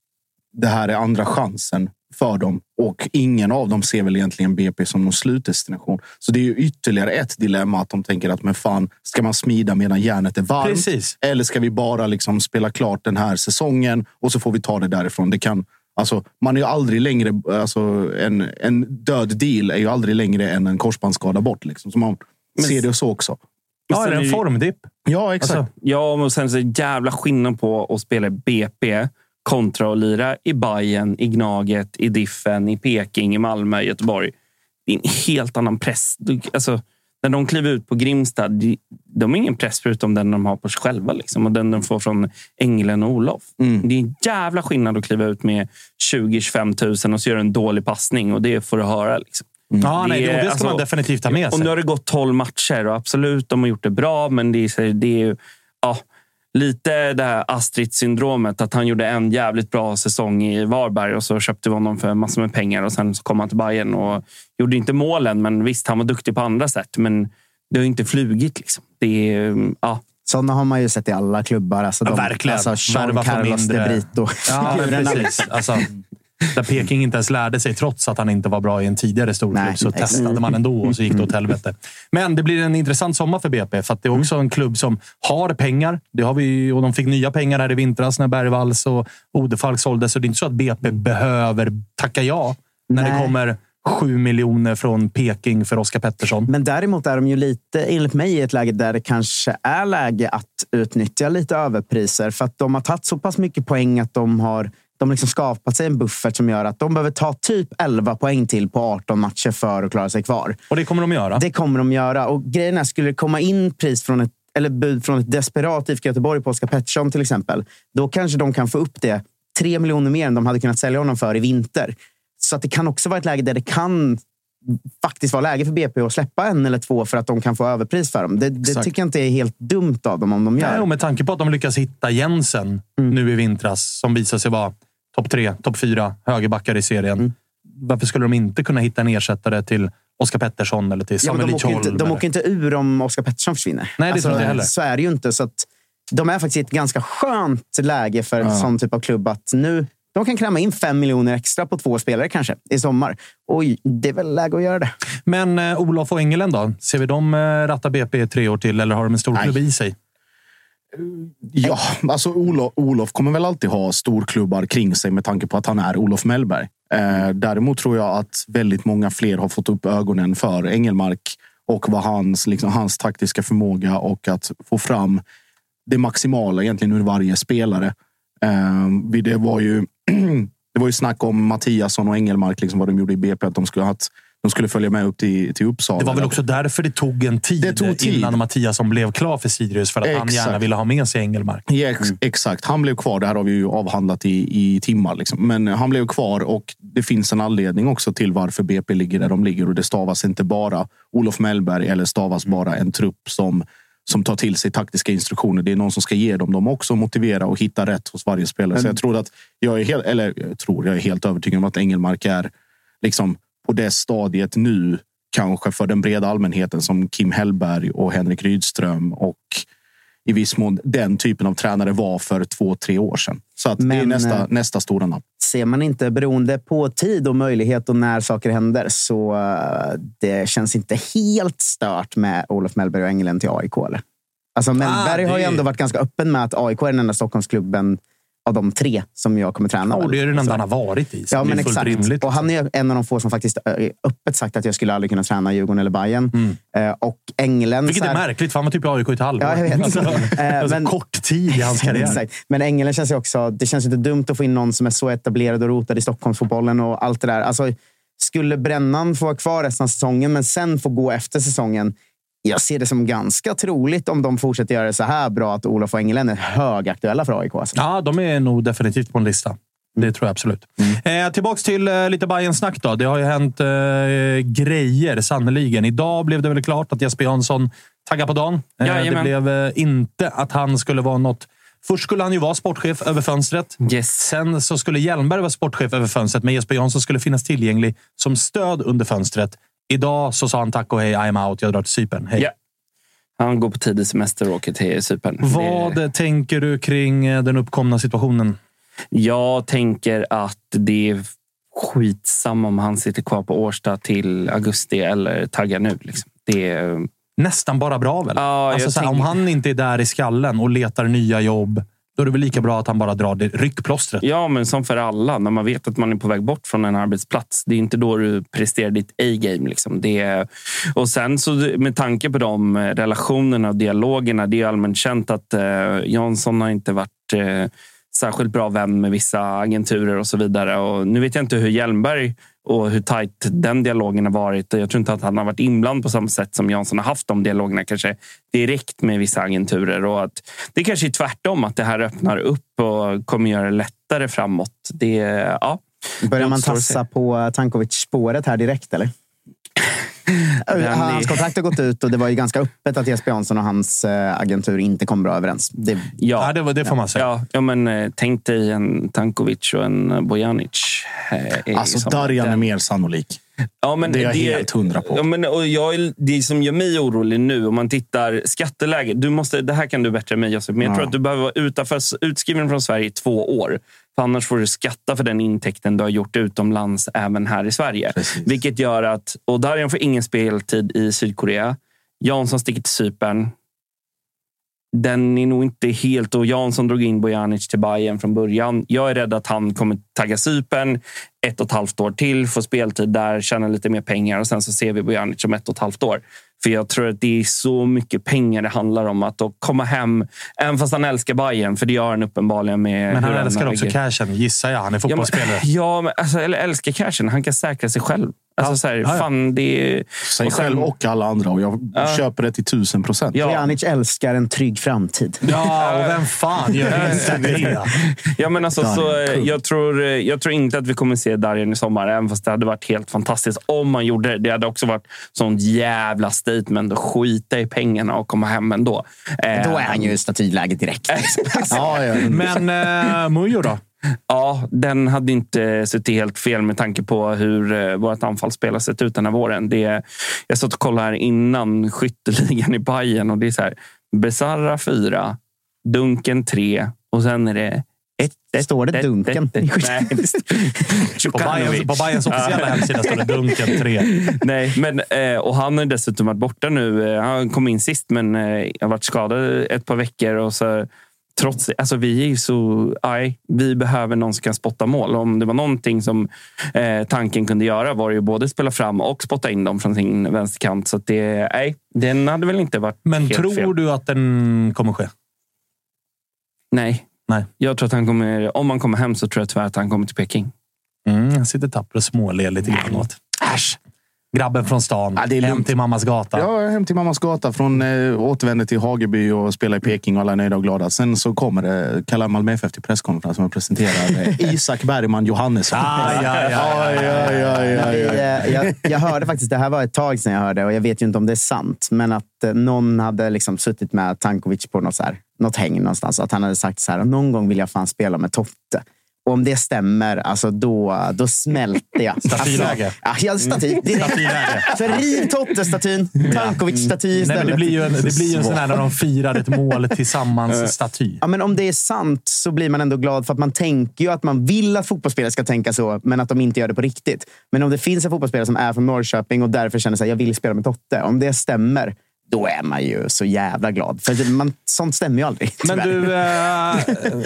det här är andra chansen för dem och ingen av dem ser väl egentligen BP som någon slutdestination. Så det är ju ytterligare ett dilemma att de tänker att men fan, ska man smida medan järnet är varmt? Precis. Eller ska vi bara liksom spela klart den här säsongen och så får vi ta det därifrån? Det kan, alltså, man är ju aldrig längre... Alltså, en, en död deal är ju aldrig längre än en korsbandsskada bort. Liksom. Så man ser det så också. Ja, är det en formdipp? Ja, exakt. Alltså, Ja, men sen så är det jävla skillnad på att spela BP kontra att lira i Bayern, i Gnaget, i Diffen, i Peking, i Malmö, i Göteborg. Det är en helt annan press. Alltså, när de kliver ut på Grimstad, de, de har ingen press förutom den de har på sig själva liksom, och den de får från Englen och Olof. Mm. Det är en jävla skillnad att kliva ut med 20-25 000 och så göra en dålig passning och det får du höra. Liksom. ja, nej, Det är- det, det ska alltså, man definitivt ta med Och nu sig. har det gått 12 matcher och absolut, de har gjort det bra, men det är, det är ju ja, lite det här Astrid-syndromet. Att han gjorde en jävligt bra säsong i Varberg och så köpte vi honom för massor med pengar och sen så kom han till Bayern och gjorde inte målen. Men visst, han var duktig på andra sätt, men det har ju inte flugit. Liksom. Det är, ja, Sådana har man ju sett i alla klubbar. Alltså, Ja, de, verkligen. Alltså Jean Carlos mindre. de Brito. Ja, [LAUGHS] men precis. Alltså, där Peking inte ens lärde sig, trots att han inte var bra i en tidigare storklubb, så exakt. testade man ändå och så gick det åt helvete. Men det blir en intressant sommar för BP, för att det är också en klubb som har pengar. Det har vi, och de fick nya pengar här i vintras när Bergvalls och Odefalk såldes. Så det är inte så att BP behöver tacka ja när det Nej. kommer sju miljoner från Peking för Oskar Pettersson. Men däremot är de ju lite, enligt mig, i ett läge där det kanske är läge att utnyttja lite överpriser. För att de har tagit så pass mycket poäng att de har de har liksom skapat sig en buffert som gör att de behöver ta typ 11 poäng till på 18 matcher för att klara sig kvar. Och det kommer de göra. Det kommer de göra. Och grejen är, skulle det komma in pris från ett, eller bud från ett desperat IFK Göteborg på Oskar Pettersson till exempel, då kanske de kan få upp det tre miljoner mer än de hade kunnat sälja honom för i vinter. Så att det kan också vara ett läge där det kan faktiskt vara läge för BP att släppa en eller två för att de kan få överpris för dem. Det, det tycker jag inte är helt dumt av dem om de gör. Nej, och med tanke på att de lyckas hitta Jensen Mm. nu i vintras, som visar sig vara topp tre, topp fyra högerbackar i serien. Mm. Varför skulle de inte kunna hitta en ersättare till Oskar Pettersson eller till Ja, Samuel de, åker inte, de åker inte ur om Oskar Pettersson försvinner. Alltså, Nej, det tror jag heller. Så är det ju inte. Så att de är faktiskt i ett ganska skönt läge för en sån typ av klubb att nu de kan kräma in fem miljoner extra på två spelare kanske i sommar. Oj, det är väl läge att göra det. Men eh, Olof och Engelen då? Ser vi dem eh, ratta BP i tre år till eller har de en stor klubb i sig? Ja, alltså Olof, Olof kommer väl alltid ha storklubbar kring sig med tanke på att han är Olof Mellberg. Eh, däremot tror jag att väldigt många fler har fått upp ögonen för Engelmark och vad hans, liksom, hans taktiska förmåga och att få fram det maximala egentligen ur varje spelare. Eh, det var ju [CLEARS THROAT] det var ju snack om Mattiasson och Engelmark, liksom vad de gjorde i BP, att de skulle, att de skulle följa med upp till, till Uppsala. Det var väl också därför det tog en tid, Det tog tid. innan Mattiasson blev klar för Sirius. För att han Exakt. gärna ville ha med sig Engelmark. Ja, ex Exakt. Han blev kvar. Det här har vi ju avhandlat i, i timmar. Liksom. Men han blev kvar och det finns en anledning också till varför BP ligger där de ligger. Och det stavas inte bara Olof Mellberg eller stavas bara en trupp som, som tar till sig taktiska instruktioner. Det är någon som ska ge dem dem också, motivera och hitta rätt hos varje spelare. Så jag tror att jag är helt, eller jag tror, jag är helt övertygad om att Engelmark är liksom på det stadiet nu kanske för den breda allmänheten som Kim Hellberg och Henrik Rydström och i viss mån den typen av tränare var för två, tre år sedan. Så att det är Men, nästa, eh, nästa stora namn. Ser man inte beroende på tid och möjlighet och när saker händer så eh, det känns inte helt stört med Olof Mellberg och Engelen till AIK. Eller? Alltså, Mellberg det har ju ändå varit ganska öppen med att AIK är den enda Stockholmsklubben av de tre som jag kommer träna. Väl? det är den enda han har varit i. Ja, men exakt. rimligt. Och han är en av de få som faktiskt eh, öppet sagt att jag skulle aldrig kunna träna Djurgården eller Bayern. Eh, Och Englen... Vilket är märkligt, för han var typ i AIK i ett halvår. Ja, jag vet. [LAUGHS] Alltså, Eh, alltså, men- kort tid i hans [LAUGHS] karriär. Exakt. Men Engelen känns ju också... Det känns inte dumt att få in någon som är så etablerad och rotad i Stockholmsfotbollen och allt det där. Alltså, Skulle Brännan få vara kvar resten av säsongen, men sen få gå efter säsongen. Jag ser det som ganska troligt om de fortsätter göra det så här bra att Olof och Engelén är högaktuella för AIK. Alltså. Ja, de är nog definitivt på en lista. Det tror jag absolut. Eh, tillbaks till eh, lite bayern snack då. Det har ju hänt eh, grejer, sannoliken. Idag blev det väl klart att Jesper Jansson taggar på dagen. Eh, det blev eh, inte att han skulle vara något... Först skulle han ju vara sportchef över fönstret. Yes. Sen så skulle Hjelmberg vara sportchef över fönstret, men Jesper Jansson skulle finnas tillgänglig som stöd under fönstret. Idag så sa han tack och hej, I'm out. Jag drar till Cypern. Hej. Ja. Han går på tidig semester och åker till Cypern. Vad Det- tänker du kring eh, den uppkomna situationen? Jag tänker att det är skitsamma om han sitter kvar på Årsta till augusti eller taggar nu. Liksom. Det är, Nästan bara bra väl? Ja, alltså, jag så här, om han inte är där i skallen och letar nya jobb, då är det väl lika bra att han bara drar det ryckplåstret. ja, men som för alla, när man vet att man är på väg bort från en arbetsplats. Det är inte då du presterar ditt A-game. Liksom. Det är, och sen så med tanke på de relationerna och dialogerna. Det är allmänt känt att eh, Jansson har inte varit eh, särskilt bra vän med vissa agenturer och så vidare. Och nu vet jag inte hur Hjelmberg och hur tajt den dialogen har varit. Jag tror inte att han har varit inblandad på samma sätt som Jansson har haft de dialogerna kanske direkt med vissa agenturer. Och att det kanske är tvärtom, att det här öppnar upp och kommer göra det lättare framåt. Det, ja. Börjar man tassa på Tankovic-spåret här direkt, eller? Hans kontrakt har gått ut och det var ju ganska öppet att Jesper Jansson och hans eh, agentur inte kom bra överens. Det, Ja, det, var- det får man säga. Ja, ja, men eh, tänk dig en Tankovic och en Bojanic. eh, Alltså, liksom- Darjan är mer sannolik. Ja, men Det är jag helt hundra på. Ja, men, och jag, är- det som gör mig orolig nu, om man tittar skatteläge. Du måste, det här kan du bättre än mig, Josef. Men jag Ja. tror att du behöver vara utanför, utskriven från Sverige i två år. Annars får du skatta för den intäkten du har gjort utomlands även här i Sverige. Precis. Vilket gör att... Och Darjan får ingen speltid i Sydkorea. Jansson sticker till Cypern. Den är nog inte helt... Och Jansson drog in Bojanic till Bayern från början. Jag är rädd att han kommer tagga Cypern ett och ett halvt år till, få speltid där, tjäna lite mer pengar och sen så ser vi Bojanic om ett och ett halvt år. För jag tror att det är så mycket pengar det handlar om att komma hem, även fast han älskar Bayern, för det gör han uppenbarligen med Men han älskar också ligger. cashen, gissar jag. Han är Ja, men, fotbollsspelare. [LAUGHS] ja, men, alltså, eller älskar cashen. Han kan säkra sig själv. Alltså, Ja. så här, Ja, ja. Fan, det är... Sig och sen- själv och alla andra. Och jag Ja. köper det till tusen procent. Ja. Bojanic älskar en trygg framtid. Ja, och vem fan gör inte det? Ja, men alltså, så, eh, jag, tror, eh, jag tror inte att vi kommer se Darjan i sommar, även fast det hade varit helt fantastiskt om man gjorde det. Det hade också varit sånt jävla statement att skita i pengarna och komma hem ändå. Eh, Då är han ju i statyläge direkt. [LAUGHS] Ja, ja. Men eh, Mujo då? Ja, den hade inte suttit helt fel med tanke på hur eh, vårt anfallsspel har sett ut den här våren. Det, jag satt och kollade här innan skytteligan i Bayern och det är så här. Besarra fyra, Dunken tre och sen är det ett, ett, Står det ett, Dunken? ett, ett. Nej, [LAUGHS] På Bayerns, på Bayerns officiella hemsida står det Dunken 3. [LAUGHS] Nej, men, eh, och han har dessutom varit borta nu. Eh, Han kom in sist, men har varit skadad ett par veckor. Och så, trots, alltså vi är ju så... Aj, vi behöver någon som kan spotta mål. Om det var någonting som eh, tanken kunde göra var det ju både spela fram och spotta in dem från sin vänsterkant. Så att det, nej, den hade väl inte varit Men helt tror fel. du att den kommer ske? Nej. Nej. Jag tror att han kommer, om han kommer hem så tror jag tyvärr att han kommer till Peking. Mm, jag sitter tapper och småler lite grann åt. Äsch! Grabben från stan. Ja, det är hem till mammas gata. Är hem till mammas gata. Från eh, återvänder till Hageby och spelar i Peking och alla är nöjda och glada. Sen så kommer det, kallar Malmö FF till presskonferens och presenterar eh, [LAUGHS] Isak Bergman Johannesson. Ah, ja, ja, ja, jag hörde faktiskt, det här var ett tag sedan jag hörde och jag vet ju inte om det är sant, men att eh, någon hade liksom suttit med Tankovic på något, så här, något häng någonstans. Att han hade sagt så här, någon gång vill jag fan spela med Totte. Och om det stämmer, alltså då, då smälter jag. [LAUGHS] Statyläge. Alltså, ja, staty. Så [LAUGHS] riv Totte-statyn, Tankovic-staty Nej, istället. men det blir ju en, det blir ju en sån här när de firar ett mål tillsammans-staty. [LAUGHS] Ja, men om det är sant så blir man ändå glad för att man tänker ju att man vill att fotbollsspelare ska tänka så, men att de inte gör det på riktigt. Men om det finns en fotbollsspelare som är från Norrköping och därför känner sig jag vill spela med Totte. Om det stämmer, då är man ju så jävla glad. För man, sånt stämmer ju aldrig. Men du, eh,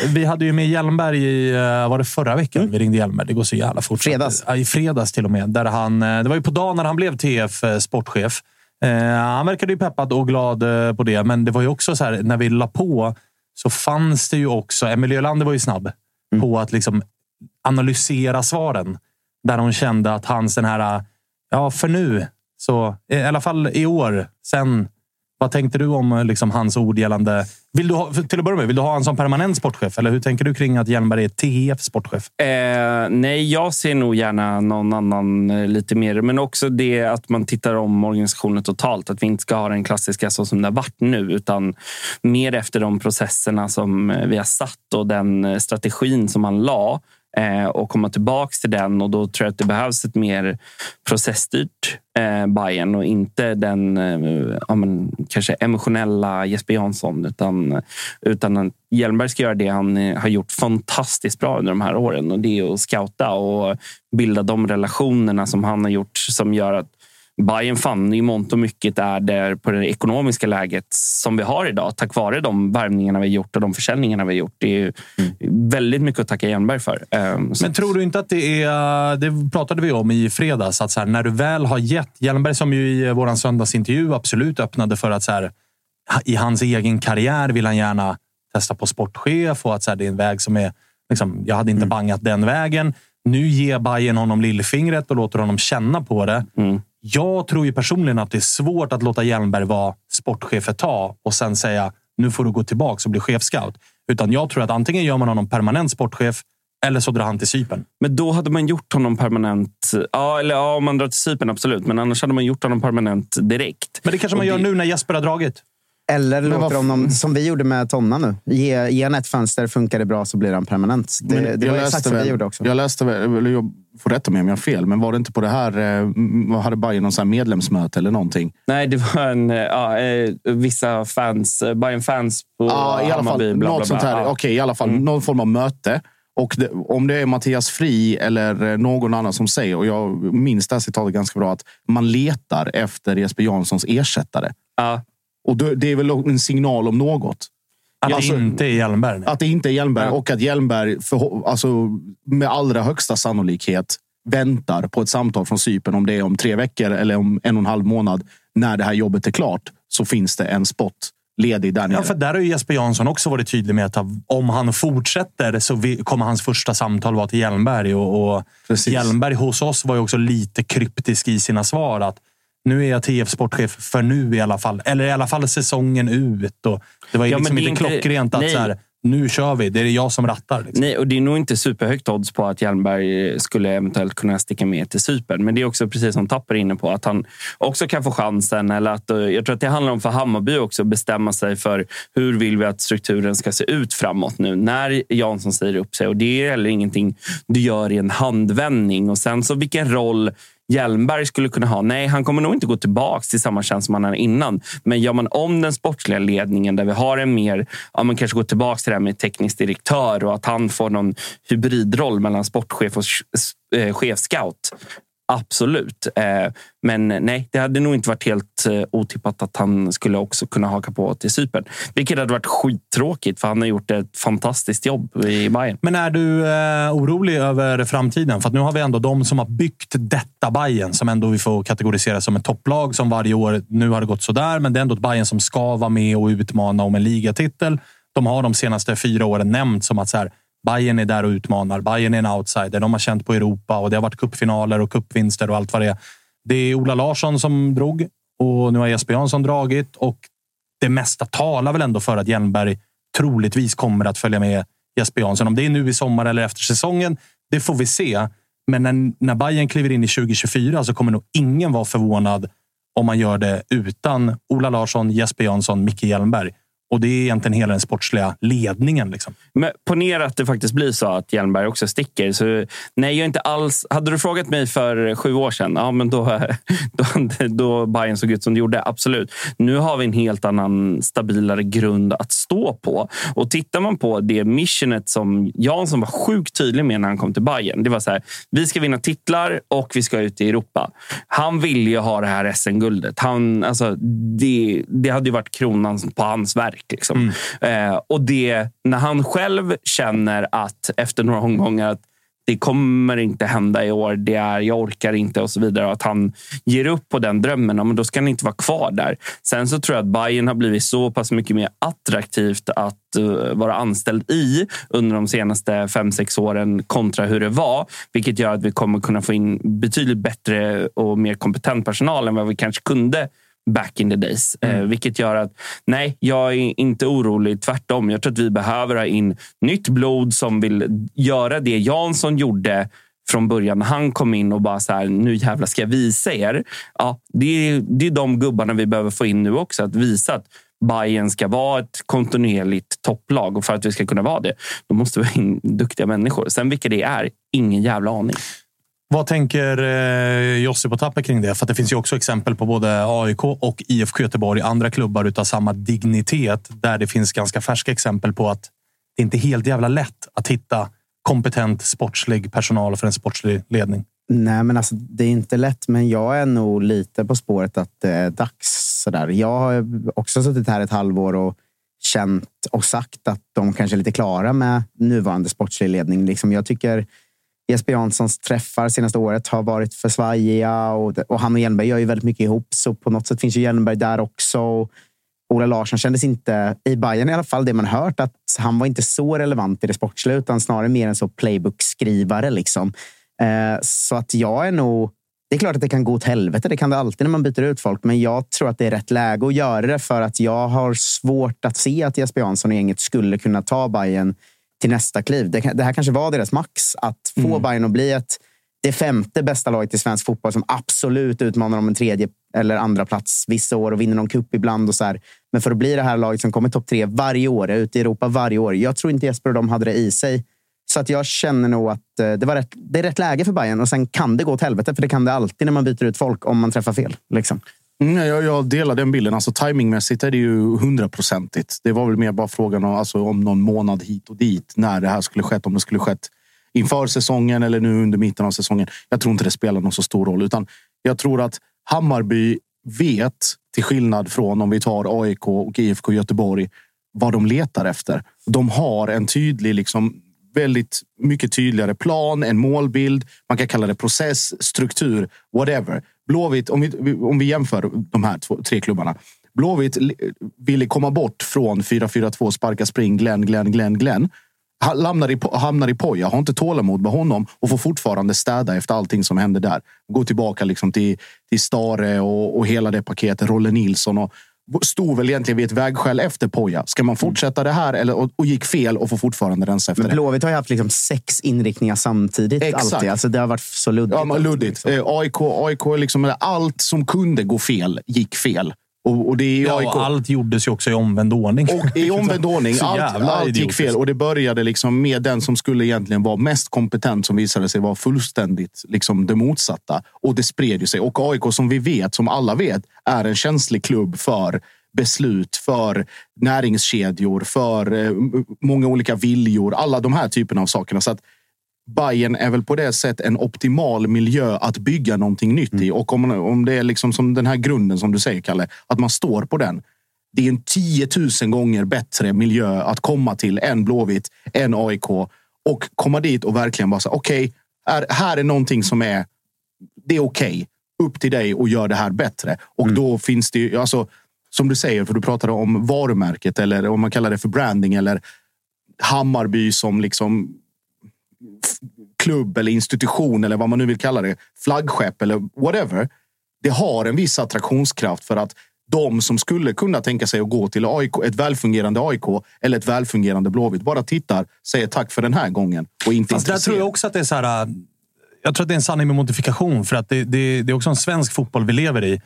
vi hade ju med Hjelmberg i, eh, var det förra veckan? Vi ringde Hjelmberg. Det går så jävla fort. Fredags. I fredags till och med. Där han, eh, det var ju på dagen när han blev TF eh, sportchef. Eh, han verkade ju peppad och glad på det, men det var ju också så här, när vi la på så fanns det ju också... Emil Ölander var ju snabb på att liksom analysera svaren. där hon kände att hans den här, ja för nu, så i alla fall i år, sen vad tänkte du om eh, liksom, hans ord gällande... Vill du ha, till att börja med, vill du ha honom som permanent sportchef? Eller hur tänker du kring att Hjelmberg är TF sportchef? Eh, nej, jag ser nog gärna någon annan eh, lite mer. Men också det att man tittar om organisationen totalt. Att vi inte ska ha den klassiska så som det har varit nu. Utan mer efter de processerna som eh, vi har satt och den eh, strategin som man la Eh, och komma tillbaka till den. Och Då tror jag att det behövs ett mer processstyrt eh, Bayern och inte den eh, ja, men, kanske emotionella Jesper Jansson. Utan, utan Hjelmberg ska göra det han eh, har gjort fantastiskt bra under de här åren. Och Det är att scouta och bilda de relationerna som han har gjort som gör att Bayern fan i mångt och mycket är där på det ekonomiska läget som vi har idag tack vare de värvningarna vi gjort och de försäljningarna vi gjort. Det är mm. väldigt mycket att tacka Hjelmberg för. Um, Men tror du inte att det är... Det pratade vi om i fredags. Att så här, när du väl har gett... Hjelmberg som ju i vår söndagsintervju absolut öppnade för att så här, i hans egen karriär vill han gärna testa på sportchef och att så här, det är en väg som är... Liksom, jag hade inte mm. bangat den vägen. Nu ger Bayern honom lillfingret och låter honom känna på det. Mm. Jag tror ju personligen att det är svårt att låta Hjelmberg vara sportchef ett tag och sen säga nu får du gå tillbaka och bli chefscout. Utan jag tror att antingen gör man honom permanent sportchef eller så drar han till Cypern. Men då hade man gjort honom permanent. Ja, eller ja, om man drar till Cypern, absolut. Men annars hade man gjort honom permanent direkt. Men det kanske man gör det... nu när Jesper har dragit. Eller låter honom, som vi gjorde med Tonna nu. Ge, ge han ett fönster, funkar det bra så blir han permanent. Det, men det var exakt som vi gjorde också. Jag läste, eller jag får rätta mig om jag har fel, men var det inte på det här, eh, hade Bayern någon medlemsmöte eller någonting? Nej, det var en, eh, ja, eh, vissa fans, Bayern fans på ja, i alla fall, bla, bla, bla. Något sånt här. Ja. Okej, i alla fall mm. någon form av möte. Och det, om det är Mattias Fri eller någon annan som säger, och jag minns det här citatet ganska bra, att man letar efter Jesper Janssons ersättare. Ja. Och det är väl en signal om något. Att alltså, det inte är Hjelmberg? Att det inte är Hjelmberg och att Hjelmberg för, alltså, med allra högsta sannolikhet väntar på ett samtal från Sypen om det är om tre veckor eller om en och en halv månad. När det här jobbet är klart så finns det en spot ledig där nere. Ja, för där har ju Jesper Jansson också varit tydlig med att om han fortsätter så kommer hans första samtal vara till Hjelmberg. Och, och Hjelmberg hos oss var ju också lite kryptisk i sina svar. att nu är jag TF sportchef för nu i alla fall. Eller i alla fall säsongen ut. Och det var ju ja, liksom inte klockrent att så här, nu kör vi. Det är jag som rattar. Liksom. Nej, och det är nog inte superhögt odds på att Hjelmberg skulle eventuellt kunna sticka med till Cypern. Men det är också precis som Tapper är inne på, att han också kan få chansen. Eller att, eh, jag tror att det handlar om för Hammarby också att bestämma sig för hur vill vi att strukturen ska se ut framåt nu när Jansson säger upp sig. Och det är heller ingenting du gör i en handvändning. Och sen så vilken roll Hjelmberg skulle kunna ha. Nej, han kommer nog inte gå tillbaka till samma tjänst som han hade innan. Men gör man om den sportsliga ledningen där vi har en mer, ja, man kanske går tillbaka till det här med teknisk direktör och att han får någon hybridroll mellan sportchef och eh, chefscout. Absolut. Eh, men nej, det hade nog inte varit helt eh, otippat att han skulle också kunna haka på till Cypern. Vilket hade varit skittråkigt för han har gjort ett fantastiskt jobb i Bayern. Men är du eh, orolig över framtiden? För nu har vi ändå de som har byggt detta Bayern som ändå vi får kategorisera som ett topplag som varje år. Nu har det gått sådär, men det är ändå ett Bayern som ska vara med och utmana om en ligatitel. De har de senaste fyra åren nämnt som att så här, Bayern är där och utmanar. Bayern är en outsider. De har känt på Europa och det har varit kuppfinaler och kuppvinster och allt vad det är. Det är Ola Larsson som drog och nu har Jesper Jansson dragit och det mesta talar väl ändå för att Hjelmberg troligtvis kommer att följa med Jesper Jansson. Om det är nu i sommar eller efter säsongen, det får vi se. Men när, när Bayern kliver in i 2024 så kommer nog ingen vara förvånad om man gör det utan Ola Larsson, Jesper Jansson, Micke Hjelmberg. Och det är egentligen hela den sportsliga ledningen. Liksom. Men ponera att det faktiskt blir så att Hjelmberg också sticker. Så, nej, jag inte alls... Hade du frågat mig för sju år sedan, ja, men då, [LAUGHS] då, då Bayern såg ut som det gjorde. Absolut. Nu har vi en helt annan, stabilare grund att stå på. Och tittar man på det missionet som Jansson var sjukt tydlig med när han kom till Bayern. Det var så här, vi ska vinna titlar och vi ska ut i Europa. Han ville ju ha det här SM-guldet. alltså, det, det hade ju varit kronan på hans verk stark. Liksom. Mm. Eh, och det, när han själv känner att efter några omgångar att det kommer inte hända i år. Det är, jag orkar inte och så vidare. Och att han ger upp på den drömmen, men då ska han inte vara kvar där. Sen så tror jag att Bayern har blivit så pass mycket mer attraktivt att uh, vara anställd i under de senaste fem sex åren kontra hur det var. Vilket gör att vi kommer kunna få in betydligt bättre och mer kompetent personal än vad vi kanske kunde back in the days. Eh, Mm. Eh, vilket gör att nej, jag är inte orolig. Tvärtom. Jag tror att vi behöver ha in nytt blod som vill göra det Jansson gjorde från början när han kom in och bara så här, nu jävlar ska jag visa er. Ja, det, är, det är de gubbarna vi behöver få in nu också. Att visa att Bayern ska vara ett kontinuerligt topplag och för att vi ska kunna vara det, då måste vi ha in duktiga människor. Sen vilka det är, ingen jävla aning. Vad tänker eh, på och Tapper kring det? För det finns ju också exempel på både AIK och IFK Göteborg, andra klubbar utav samma dignitet, där det finns ganska färska exempel på att det inte är helt jävla lätt att hitta kompetent sportslig personal för en sportslig ledning. Nej, men alltså, det är inte lätt, men jag är nog lite på spåret att det är dags. Sådär. Jag har också suttit här ett halvår och känt och sagt att de kanske är lite klara med nuvarande sportslig ledning. Liksom, jag tycker Jesper Janssons träffar senaste året har varit för svajiga och, och han och Hjelmberg gör ju väldigt mycket ihop, så på något sätt finns ju Hjelmberg där också. Ola Larsson kändes inte, i Bayern i alla fall, det man hört, att han var inte så relevant i det sportsliga, utan snarare mer en så playbook-skrivare. Liksom. Eh, så att jag är nog... Det är klart att det kan gå åt helvete. Det kan det alltid när man byter ut folk. Men jag tror att det är rätt läge att göra det för att jag har svårt att se att Jesper Jansson och gänget skulle kunna ta Bayern till nästa kliv. Det, det här kanske var deras max. Att få Mm. Bayern att bli ett, det femte bästa laget i svensk fotboll som absolut utmanar om en tredje eller andra plats vissa år och vinner någon cup ibland. Och så här. Men för att bli det här laget som kommer topp tre varje år, är ute i Europa varje år. Jag tror inte Jesper och de hade det i sig. Så att jag känner nog att eh, det, var rätt, det är rätt läge för Bayern och sen kan det gå åt helvete, för det kan det alltid när man byter ut folk om man träffar fel. Liksom. Mm, jag, jag delar den bilden. Alltså, timingmässigt är det ju hundraprocentigt. Det var väl mer bara frågan om, alltså, om någon månad hit och dit. När det här skulle skett. Om det skulle skett inför säsongen eller nu under mitten av säsongen. Jag tror inte det spelar någon så stor roll. Utan jag tror att Hammarby vet, till skillnad från om vi tar AIK och IFK Göteborg, vad de letar efter. De har en tydlig, liksom, väldigt mycket tydligare plan, en målbild. Man kan kalla det process, struktur, whatever. Blåvitt, om vi, om vi jämför de här två, tre klubbarna. Blåvitt ville komma bort från 4-4-2, sparka spring, Glenn, Glenn, Glenn, Glenn. Hamnar i, hamnar i poja, har inte tålamod med honom och får fortfarande städa efter allting som hände där. Gå tillbaka liksom till, till Stare och, och hela det paketet. Rolle Nilsson och stod väl egentligen vid ett vägskäl efter poja. Ska man fortsätta det här eller, och, och gick fel och får fortfarande rensa efter Men? Blåvitt har ju haft liksom sex inriktningar samtidigt. Exakt. Alltid. Alltså, det har varit så luddigt. Ja, men luddigt. Eh, AIK, AIK liksom, allt som kunde gå fel gick fel. Och, och det är Ja, och allt gjordes ju också i omvänd ordning. Och i [LAUGHS] omvänd ordning. Allt, allt gick fel. Och det började liksom med den som skulle egentligen vara mest kompetent som visade sig vara fullständigt liksom det motsatta. Och det spred ju sig. Och AIK som vi vet, som alla vet, är en känslig klubb för beslut, för näringskedjor, för eh, många olika viljor. Alla de här typerna av sakerna. Så att Bayern är väl på det sättet en optimal miljö att bygga någonting nytt i. Och om, om det är liksom som den här grunden som du säger, Kalle, att man står på den. Det är en 10 000 gånger bättre miljö att komma till än Blåvitt, än AIK. Och komma dit och verkligen bara säga, okej, här, här är någonting som är, det är okej. Upp till dig och gör det här bättre. Och då finns det ju, alltså, som du säger, för du pratade om varumärket eller om man kallar det för branding eller Hammarby som liksom klubb eller institution eller vad man nu vill kalla det, flaggskepp eller whatever. Det har en viss attraktionskraft för att de som skulle kunna tänka sig att gå till AIK, ett välfungerande AIK eller ett välfungerande Blåvitt bara tittar, säger tack för den här gången och inte Fast där tror jag också att det är så här... äh, Jag tror att det är en sanning med modifikation. För att det, det, det är också en svensk fotboll vi lever i.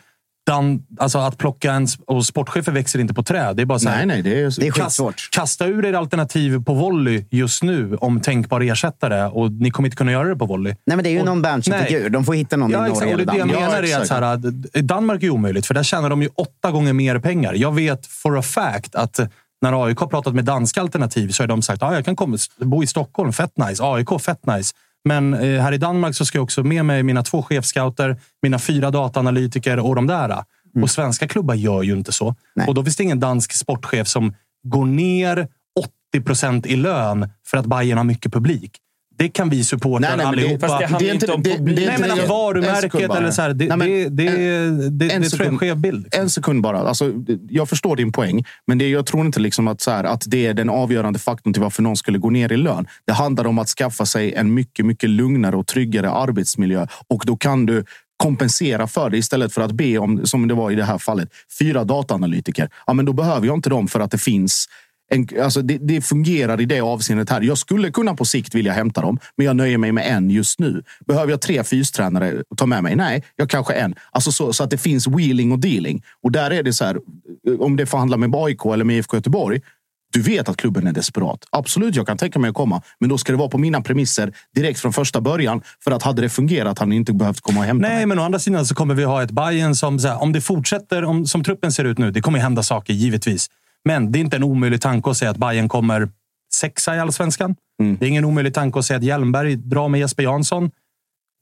Dan, alltså att plocka en... Och sportchefer växer inte på träd. Det är bara så här, Nej, nej, det är, Det är Kast, skitsvårt. kasta ur er alternativ på volley just nu om tänkbar ersättare och ni kommer inte kunna göra det på volley. Nej, men det är ju Och- någon Berntsen-figur. De får hitta någon i Ja, Norge. Och det eller är det jag Danmark. menar är att så här, Danmark är omöjligt, för där tjänar de ju åtta gånger mer pengar. Jag vet for a fact att när AIK har pratat med danska alternativ så har de sagt att ah, jag kan komma, bo i Stockholm, fett nice. AIK, fett nice. Men eh, här i Danmark så ska jag också med mig mina två chefscouter, mina fyra dataanalytiker och de där. Och svenska klubbar gör ju inte så. Nej. Och då finns det ingen dansk sportchef som går ner 80 procent i lön för att Bayern har mycket publik. Det kan vi supportrar allihopa. Fast det handlar inte- om det- publik. det är Nej, men att en varumärket eller så här, det, Nej, det, det, en- det, en tror jag är en skev bild. En sekund bara. Alltså, jag förstår din poäng, men det, jag tror inte liksom att, så här, att det är den avgörande faktorn till varför någon skulle gå ner i lön. Det handlar om att skaffa sig en mycket, mycket lugnare och tryggare arbetsmiljö och då kan du kompensera för det istället för att be om, som det var i det här fallet, fyra dataanalytiker. Ja, men då behöver jag inte dem för att det finns en, alltså det, det fungerar i det avseendet här. Jag skulle kunna på sikt vilja hämta dem, men jag nöjer mig med en just nu. Behöver jag tre fystränare att ta med mig? Nej, jag kanske en. Alltså så, så att det finns wheeling och dealing. Och där är det så här, om det förhandlar med AIK eller med IFK Göteborg. Du vet att klubben är desperat. Absolut, jag kan tänka mig att komma. Men då ska det vara på mina premisser direkt från första början. För att hade det fungerat hade ni inte behövt komma och hämta mig. Nej, men å andra sidan så kommer vi ha ett Bayern som, här, om det fortsätter om, som truppen ser ut nu, det kommer hända saker givetvis. Men det är inte en omöjlig tanke att säga att Bayern kommer sexa i allsvenskan. Mm. Det är ingen omöjlig tanke att säga att Hjelmberg drar med Jesper Jansson.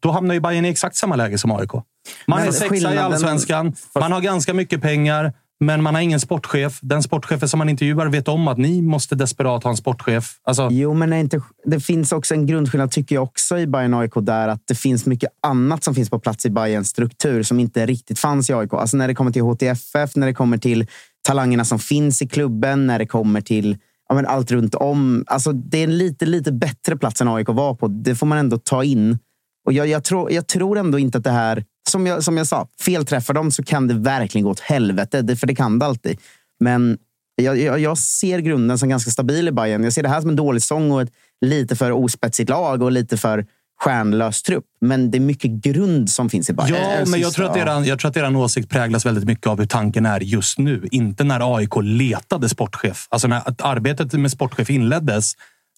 Då hamnar ju Bayern i exakt samma läge som AIK. Man Men är sexa i allsvenskan, man har ganska mycket pengar, men man har ingen sportchef. Den sportchefen som man intervjuar vet om att ni måste desperat ha en sportchef. Alltså, Jo, men inte, det finns också en grundskillnad tycker jag också i Bayern AIK där att det finns mycket annat som finns på plats i Bayerns struktur som inte riktigt fanns i AIK. Alltså när det kommer till HTFF, när det kommer till talangerna som finns i klubben, när det kommer till ja, men allt runt om. Alltså det är en lite, lite bättre plats än AIK var på. Det får man ändå ta in. Och jag, jag, tror, jag tror ändå inte att det här, som jag, som jag sa, felträffar dem så kan det verkligen gå åt helvete. Det, för det kan det alltid. Men jag, jag, jag ser grunden som ganska stabil i Bayern. Jag ser det här som en dålig sång och ett lite för ospetsigt lag och lite för stjärnlös trupp. Men det är mycket grund som finns i Bayern. Ja, en men jag tror, att eran, jag tror att eran åsikt präglas väldigt mycket av hur tanken är just nu. Inte när AIK letade sportchef. Alltså när arbetet med sportchef inleddes,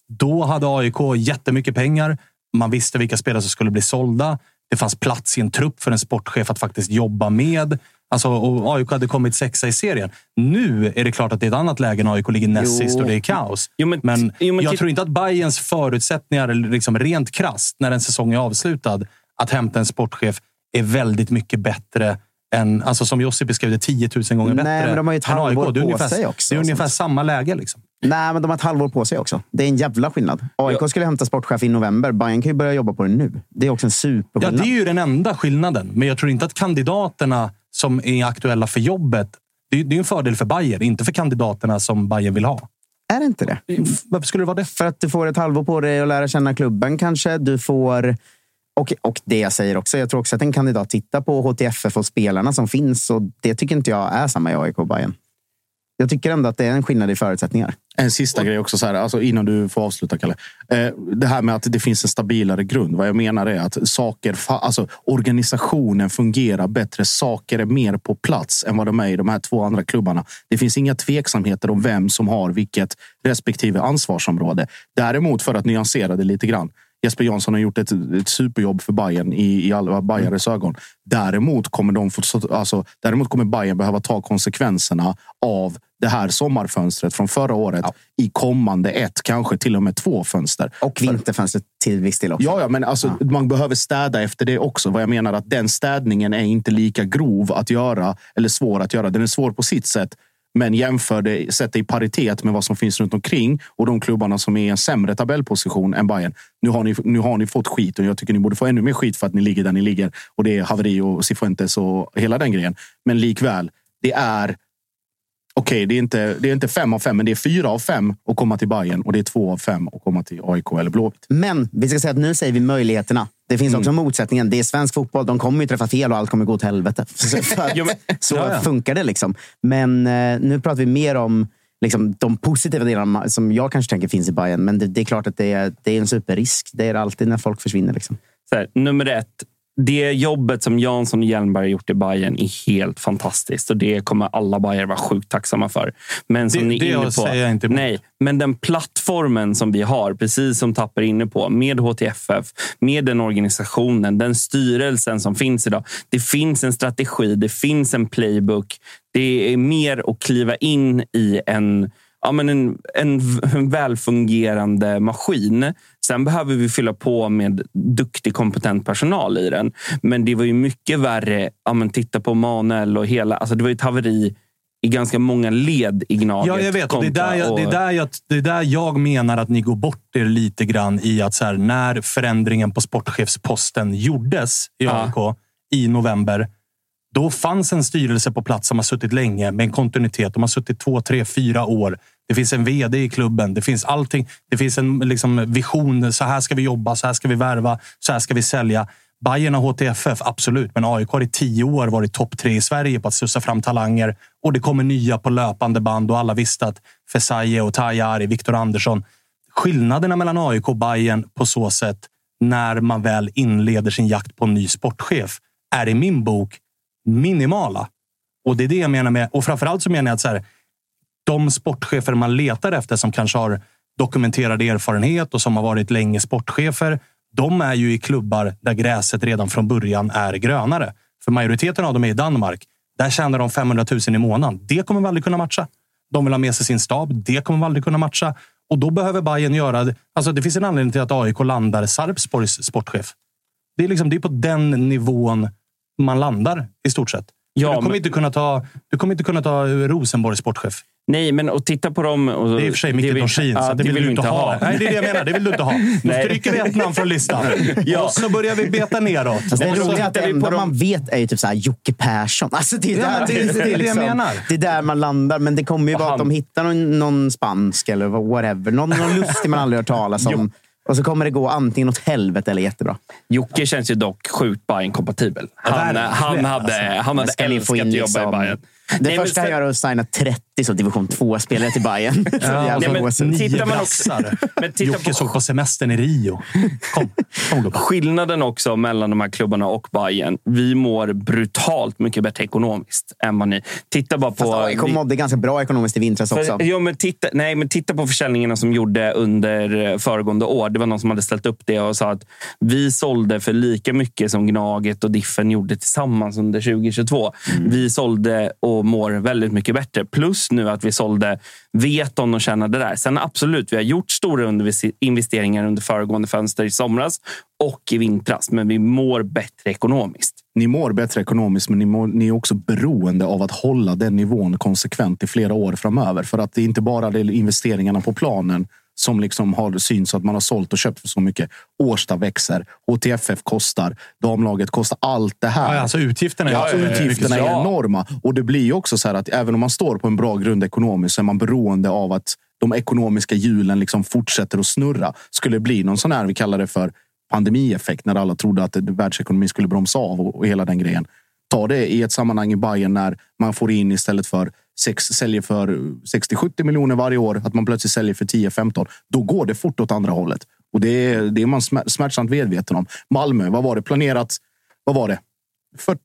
då hade AIK jättemycket pengar. Man visste vilka spelare som skulle bli sålda. Det fanns plats i en trupp för en sportchef att faktiskt jobba med. Alltså, och AIK hade kommit sexa i serien. Nu är det klart att det är ett annat läge när AIK ligger näst sist och det är kaos. Jo, men- men jo, men jag tror inte att Bayerns förutsättningar, liksom rent krasst, när en säsong är avslutad, att hämta en sportchef är väldigt mycket bättre än, alltså som Jossi beskrev det, 10 000 gånger Nej, bättre men de har ju ett halvår Det är på ungefär, sig också, Det är ungefär samma läge. Liksom. Nej, men de har ett halvår på sig också. Det är en jävla skillnad. AIK skulle hämta sportchef i november. Bayern kan ju börja jobba på det nu. Det är också en Ja, superskillnad. det är ju den enda skillnaden. Men jag tror inte att kandidaterna som är aktuella för jobbet, det är, det är en fördel för Bayern, inte för kandidaterna som Bayern vill ha. Är det inte det? Varför skulle det vara det? För att du får ett halvår på dig att lära känna klubben kanske. Du får... Och, och det jag säger också, jag tror också att en kandidat tittar på HTFF och spelarna som finns. Och det tycker inte jag är samma i AIK och Bayern. Jag tycker ändå att det är en skillnad i förutsättningar. En sista grej också, så här, alltså innan du får avsluta Kalle. Eh, det här med att det finns en stabilare grund. Vad jag menar är att saker, alltså organisationen fungerar bättre. Saker är mer på plats än vad de är i de här två andra klubbarna. Det finns inga tveksamheter om vem som har vilket respektive ansvarsområde. Däremot, för att nyansera det lite grann. Jesper Jansson har gjort ett, ett superjobb för Bayern i, i alla Bajares ögon. Däremot kommer, de få, alltså, däremot kommer Bayern behöva ta konsekvenserna av det här sommarfönstret från förra året i kommande ett, kanske till och med två fönster. Och vinterfönstret till viss del också. Ja, ja men alltså, man behöver städa efter det också. Vad jag menar att den städningen är inte lika grov att göra eller svår att göra. Den är svår på sitt sätt. Men jämför det, sätt det i paritet med vad som finns runt omkring och de klubbarna som är i en sämre tabellposition än Bayern. Nu har, ni, nu har ni fått skit och jag tycker ni borde få ännu mer skit för att ni ligger där ni ligger. Och det är haveri och Cifuentes och hela den grejen. Men likväl, det är Okej, det, är inte, det är inte fem av fem, men det är fyra av fem att komma till Bayern och det är två av fem att komma till AIK eller Blåvitt. Men vi ska säga att nu säger vi möjligheterna. Det finns också motsättningen. Det är svensk fotboll. De kommer ju träffa fel och allt kommer gå åt helvete. [LAUGHS] Så, [LAUGHS] så funkar det. liksom. Men eh, nu pratar vi mer om liksom, de positiva delarna som jag kanske tänker finns i Bayern. Men det, det är klart att det är, det är en superrisk. Det är det alltid när folk försvinner. Liksom. Så här, nummer ett. Det jobbet som Jansson och Hjelmberg har gjort i Bayern är helt fantastiskt och det kommer alla Bayern vara sjukt tacksamma för. Men som Det- ni är det inne på, säger jag inte emot. nej, men den plattformen som vi har, precis som Tapper är inne på, med HTFF, med den organisationen, den styrelsen som finns idag. Det finns en strategi, det finns en playbook. Det är mer att kliva in i en ja, men en, en, en välfungerande maskin. Sen behöver vi fylla på med duktig, kompetent personal i den. Men det var ju mycket värre. Ja, men titta på Manuel och hela... Alltså det var ju ett haveri i ganska många led i Gnaget. Ja, jag vet. Och det, är där jag, kontra det, är där jag, det är där jag menar att ni går bort er lite grann i att så här, när förändringen på sportchefsposten gjordes i Ja. AIK i november, då fanns en styrelse på plats som har suttit länge med en kontinuitet. De har suttit två, tre, fyra år. Det finns en vd i klubben. Det finns allting. Det finns en liksom, vision. Så här ska vi jobba, så här ska vi värva, så här ska vi sälja. Bayern och HTFF, absolut. Men AIK har i tio år varit topp tre i Sverige på att slussa fram talanger. Och det kommer nya på löpande band och alla visste att Fesaye och Tajari, Viktor Andersson. Skillnaderna mellan AIK och Bayern på så sätt när man väl inleder sin jakt på en ny sportchef är i min bok minimala. Och det är det jag menar med... Och framförallt så menar jag att så här, de sportchefer man letar efter som kanske har dokumenterad erfarenhet och som har varit länge sportchefer. De är ju i klubbar där gräset redan från början är grönare. För majoriteten av dem är i Danmark. Där tjänar de 500 000 i månaden. Det kommer vi aldrig kunna matcha. De vill ha med sig sin stab. Det kommer vi aldrig kunna matcha. Och då behöver Bayern göra... det- Alltså det finns en anledning till att AIK landar Sarpsborgs sportchef. Det är, liksom, det är på den nivån man landar i stort sett. Ja, du, kommer men- inte kunna ta, du kommer inte kunna ta Rosenborgs sportchef. Nej, men att titta på dem... Och, Det är i och för sig Micke Dorsin, ja, så det, vill du inte ha. Nej, det är det jag menar. Det vill du inte ha. [LAUGHS] Då stryker vi ett namn från listan. [LAUGHS] Ja. Och så börjar vi beta neråt. Det Och så- roliga är att det tittar vi på enda man vet är ju typ så här Jocke Persson. Alltså det, är Ja, där, men det- det är det jag liksom- menar. Det är där man landar. Men det kommer ju vara att de hittar någon, någon spansk eller whatever. Någon, någon lustig man aldrig hört talas om. Och så kommer det gå antingen åt helvete eller jättebra. Jocke känns ju dock sjukt Bayern-kompatibel. Han, verkligen. han hade, han hade ni få älskat att jobba liksom- i Bayern. Det Nej, första han gör är att signa 30 så division 2-spelare till Bayern. [LAUGHS] Jävla nej, men tittar man också- [LAUGHS] men titta Jocke på- såg på semestern i Rio. Kom, kom. Skillnaden också mellan de här klubbarna och Bayern. Vi mår brutalt mycket bättre ekonomiskt än vad ni. Titta bara på... Fast AIK vi- mådde ganska bra ekonomiskt i vintras också. För, ja, men titta, nej, men titta på försäljningarna som gjorde under eh, föregående år. Det var någon som hade ställt upp det och sa att vi sålde för lika mycket som Gnaget och Diffen gjorde tillsammans under 2022. Mm. Vi sålde och och mår väldigt mycket bättre. Plus nu att vi sålde Veton och tjänade där. Sen absolut, vi har gjort stora investeringar under föregående fönster i somras och i vintras. Men vi mår bättre ekonomiskt. Ni mår bättre ekonomiskt, men ni, mår, ni är också beroende av att hålla den nivån konsekvent i flera år framöver. För att det är inte bara det investeringarna på planen som liksom har synts att man har sålt och köpt för så mycket. Årsta växer, HTFF kostar, damlaget kostar. Allt det här. Ja, alltså utgifterna är Ja, mycket utgifterna är Ja. enorma. Och det blir också så här att även om man står på en bra grund ekonomiskt så är man beroende av att de ekonomiska hjulen liksom fortsätter att snurra. Skulle det bli någon sån här, vi kallar det för pandemieffekt, när alla trodde att världsekonomin skulle bromsa av och, och hela den grejen. Ta det i ett sammanhang i Bayern när man får in istället för sex, säljer för 60-70 miljoner varje år, att man plötsligt säljer för 10-15. Då går det fort åt andra hållet. Och det är, det är man smärtsamt medveten om. Malmö, vad var det planerat? Vad var det?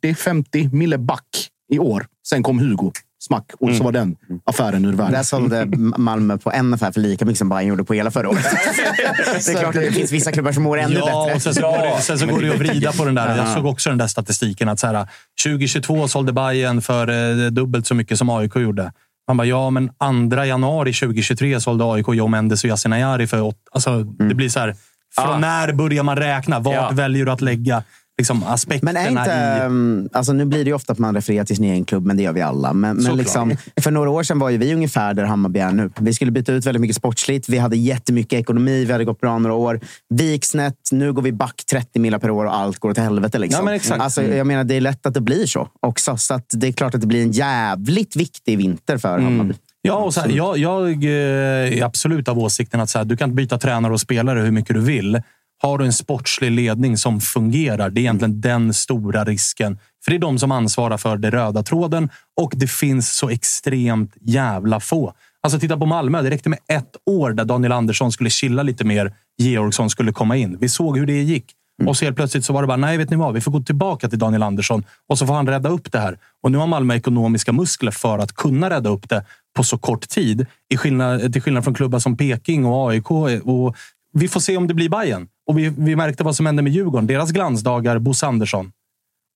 40-50 mille back i år. Sen kom Hugo. Smack. Och Mm. så var den affären ur världen. Där sålde Malmö på en affär för lika mycket som Bayern gjorde på hela förra året. [LAUGHS] det är klart att det finns vissa klubbar som mår ännu Ja, bättre. och sen så, går det, sen så går det att vrida på den där. Jag såg också den där statistiken. att så här, 2022 sålde Bayern för eh, dubbelt så mycket som AIK gjorde. Man bara, ja, men 2 januari 2023 sålde AIK Joe Mendes och Yasin Ayari för åt, alltså, Det blir så här, från Ah. när börjar man räkna? Vart Ja. väljer du att lägga liksom, aspekterna Men är inte, i... um, alltså nu blir det ofta att man refererar till sin egen klubb, men det gör vi alla. Men, men liksom, för några år sedan var ju vi ungefär där Hammarby är nu. Vi skulle byta ut väldigt mycket sportsligt. Vi hade jättemycket ekonomi. Vi hade gått bra några år. Vi gick snett. Nu går vi back 30 miljoner per år och allt går åt helvete. Liksom. Ja, men exakt. Mm. Alltså, jag menar, det är lätt att det blir så också. Så att det är klart att det blir en jävligt viktig vinter för Mm. Hammarby. Ja, och så här, jag, jag eh, är absolut av åsikten att så här, du kan byta tränare och spelare hur mycket du vill. Har du en sportslig ledning som fungerar, det är egentligen den stora risken. För det är de som ansvarar för den röda tråden och det finns så extremt jävla få. Alltså titta på Malmö. Det räckte med ett år där Daniel Andersson skulle chilla lite mer. Georgsson skulle komma in. Vi såg hur det gick. Och så helt plötsligt så var det bara, nej vet ni vad, vi får gå tillbaka till Daniel Andersson och så får han rädda upp det här. Och nu har Malmö ekonomiska muskler för att kunna rädda upp det på så kort tid. I skillnad, till skillnad från klubbar som Peking och AIK. Och vi får se om det blir Bayern. Och vi, vi märkte vad som hände med Djurgården. Deras glansdagar, Bosse Andersson.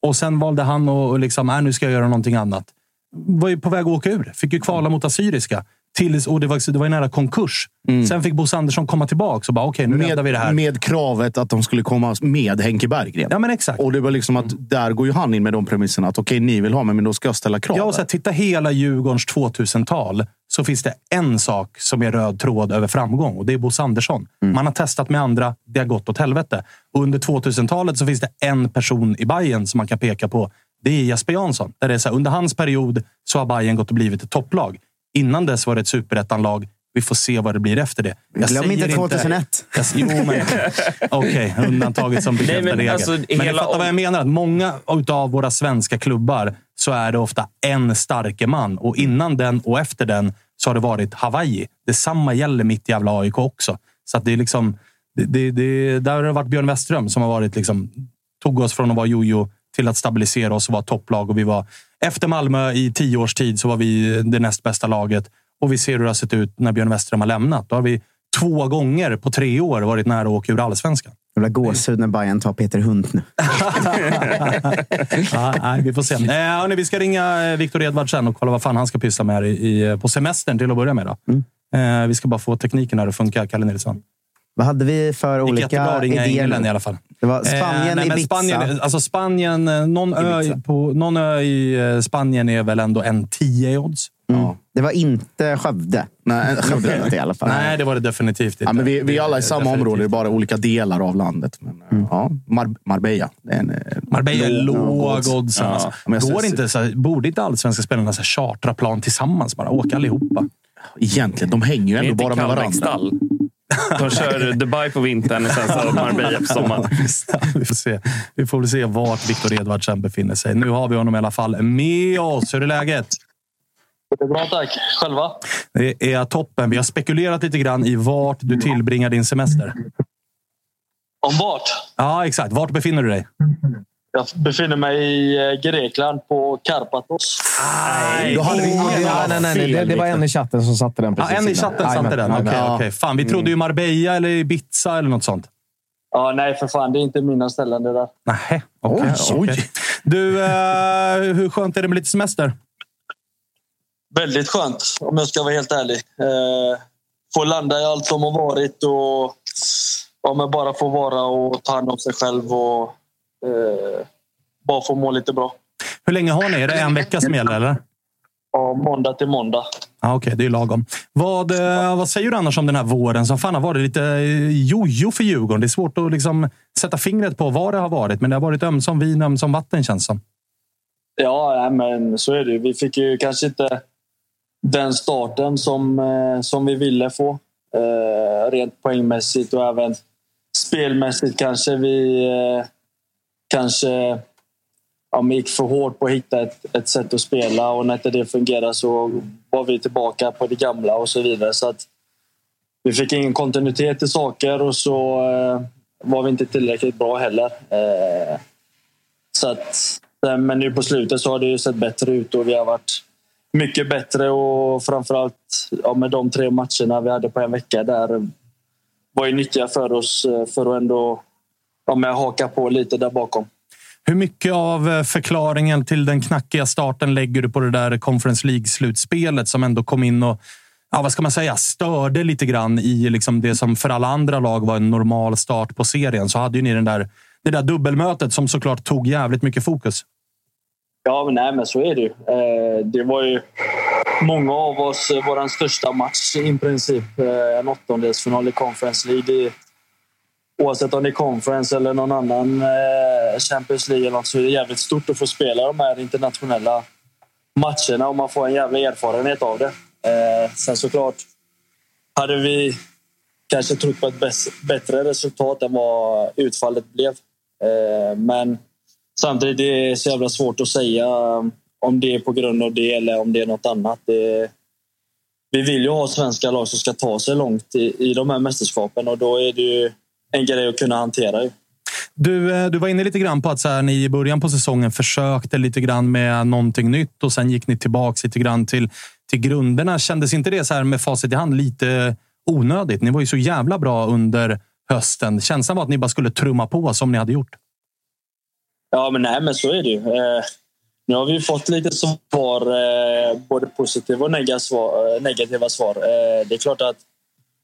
Och sen valde han att och liksom, äh, nu ska jag göra någonting annat. Var ju på väg att åka ur. Fick ju kvala mot Assyriska. Tills, och det, var, det var ju nära konkurs. Sen fick Bosse Andersson komma tillbaka och bara, okej, nu räddar vi det här. Med, med kravet att de skulle komma med Henke Berggren. Ja, men exakt. Och det var liksom att där går ju han in med de premisserna att okej, ni vill ha mig, men då ska jag ställa krav. Ja, och så här, titta hela Djurgårdens 2000-tal så finns det en sak som är röd tråd över framgång och det är Bosse Andersson. Man har testat med andra, det har gått åt helvete. Och under 2000-talet så finns det en person i Bayern som man kan peka på. Det är Jesper Jansson. Där det är så här, under hans period så har Bayern gått och blivit ett topplag. Innan dess var det ett superettanlag. Vi får se vad det blir efter det. Jag Glöm inte 2001. Jag, jo, men... [LAUGHS] Okej, undantaget som bekräftar Nej, men regeln. alltså, men ni hela fattar om- vad jag menar. Att många av våra svenska klubbar så är det ofta en starke man. Och innan den och efter den så har det varit Hawaii. Detsamma gäller mitt jävla AIK också. Så att det är liksom... Det, det, det, där har det varit Björn Westström som har varit liksom, tog oss från att vara jojo till att stabilisera oss och vara topplag. Och vi var, efter Malmö i tio års tid så var vi det näst bästa laget. Och vi ser hur det har sett ut när Björn Westström har lämnat. Då har vi två gånger på tre år varit nära att åka ur allsvenskan. Jävla gåshud när Bayern tar Peter Hunt nu. [LAUGHS] ja, nej, vi får se. Eh, hörni, vi ska ringa eh, Viktor Edvard sen och kolla vad fan han ska pyssla med i, i, på semestern till att börja med. Då. Eh, vi ska bara få tekniken här att funka, Kalle Nilsson. Vad hade vi för Det gick jättebra olika att ringa idéer? England i alla fall. Det var Spanien, Eh, nej, men Ibiza. Spanien, alltså Spanien eh, någon, ö, Ibiza. på, någon ö i eh, Spanien är väl ändå en 10 i odds? Mm. Det var inte Skövde. Nej, Skövde inte i alla fall. Nej, det var det definitivt inte. Ja, men vi, vi är alla i samma definitivt. område, det är bara olika delar av landet. Men, Mm. ja, Mar- Marbella. En, eh, Marbella är låg odds. Ja, Alltså. Går ser- inte, så här, borde inte allsvenska spelarna så här, chartra plan tillsammans? Bara åka allihopa? Egentligen, de hänger ju ändå bara med varandra. Kallbäcksstall. De kör Dubai på vintern och sen så Marbella på sommaren. [LAUGHS] vi, får se. vi får väl se vart Viktor Edvardsen befinner sig. Nu har vi honom i alla fall med oss. Hur är läget? Det är bra tack. Själva? Det är toppen. Vi har spekulerat lite grann i vart du tillbringar din semester. Om vart? Ja, exakt. Vart befinner du dig? Jag befinner mig i eh, Grekland på Karpathos. Då hade vi, ja, jävla nej, nej, nej, det, det var en i chatten som satte den Ja, precis en i chatten satte den. Okej, Ja. okej. Fan, vi trodde ju Marbella eller Ibiza eller något sånt. Ja, nej, för fan. Det är inte mina ställen det där. Nej, okej. Oj, okej. oj. Du, eh, hur skönt är det med lite semester? Väldigt skönt, om jag ska vara helt ärlig. Eh, få landa i allt som har varit och ja, men bara få vara och ta hand om sig själv och eh, bara få må lite bra. Hur länge har ni? Är det en vecka som gäller? Eller? Ja, måndag till måndag. Ja, Okej, det är lagom. Vad, eh, vad säger du annars om den här våren som fan har varit lite eh, jojo för Djurgården? Det är svårt att liksom sätta fingret på vad det har varit, men det har varit ömsom vin, ömsom vatten känns som. Ja, men så är det. ju. Vi fick ju kanske inte den starten som, eh, som vi ville få. Eh, rent poängmässigt och även spelmässigt kanske vi eh, kanske ja, men gick för hårt på att hitta ett, ett sätt att spela och när inte det fungerade så var vi tillbaka på det gamla och så vidare. Så att vi fick ingen kontinuitet i saker och så eh, var vi inte tillräckligt bra heller. Eh, så att, eh, men nu på slutet så har det ju sett bättre ut och vi har varit mycket bättre och framförallt ja, med de tre matcherna vi hade på en vecka där var ju nyttiga för oss eh, för att ändå ja, men haka på lite där bakom. Hur mycket av eh, förklaringen till den knackiga starten lägger du på det där Conference League-slutspelet som ändå kom in och ja, vad ska man säga, störde lite grann i liksom det som för alla andra lag var en normal start på serien? Så hade ju ni den där, det där dubbelmötet som såklart tog jävligt mycket fokus. Ja, men, nej, men så är det ju. Eh, det var ju många av oss, eh, vår största match i princip. Eh, en åttondelsfinal i Conference League. Det, oavsett om det är Conference eller någon annan eh, Champions League eller något, så är det jävligt stort att få spela de här internationella matcherna och man får en jävla erfarenhet av det. Eh, sen såklart hade vi kanske trott på ett bättre resultat än vad utfallet blev. Eh, men samtidigt det är så jävla svårt att säga om det är på grund av det eller om det är något annat. Det, vi vill ju ha svenska lag som ska ta sig långt i, i de här mästerskapen och då är det ju en grej att kunna hantera. Ju. Du, eh, du var inne lite grann på att så här, ni i början på säsongen försökte lite grann med någonting nytt och sen gick ni tillbaka lite grann till, till grunderna. Kändes inte det så här med facit i hand lite onödigt? Ni var ju så jävla bra under hösten. Känslan var att ni bara skulle trumma på som ni hade gjort. Ja, men nej, men så är det ju. Eh, nu har vi fått lite svar, eh, både positiva och eh, negativa svar. Eh, det är klart att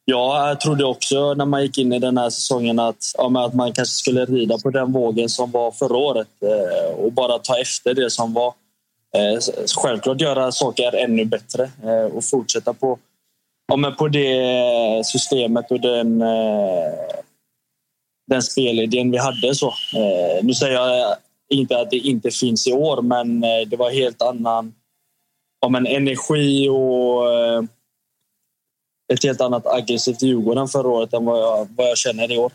jag trodde också när man gick in i den här säsongen att, ja, att man kanske skulle rida på den vågen som var förra året eh, och bara ta efter det som var. Eh, självklart göra saker ännu bättre och fortsätta på, ja, men på det systemet och den, den spelidén vi hade. Så. Eh, nu säger jag eh, inte att det inte finns i år, men eh, det var helt annan ja, men energi och ett helt annat aggressivt Djurgården förra året än vad jag, vad jag känner i år.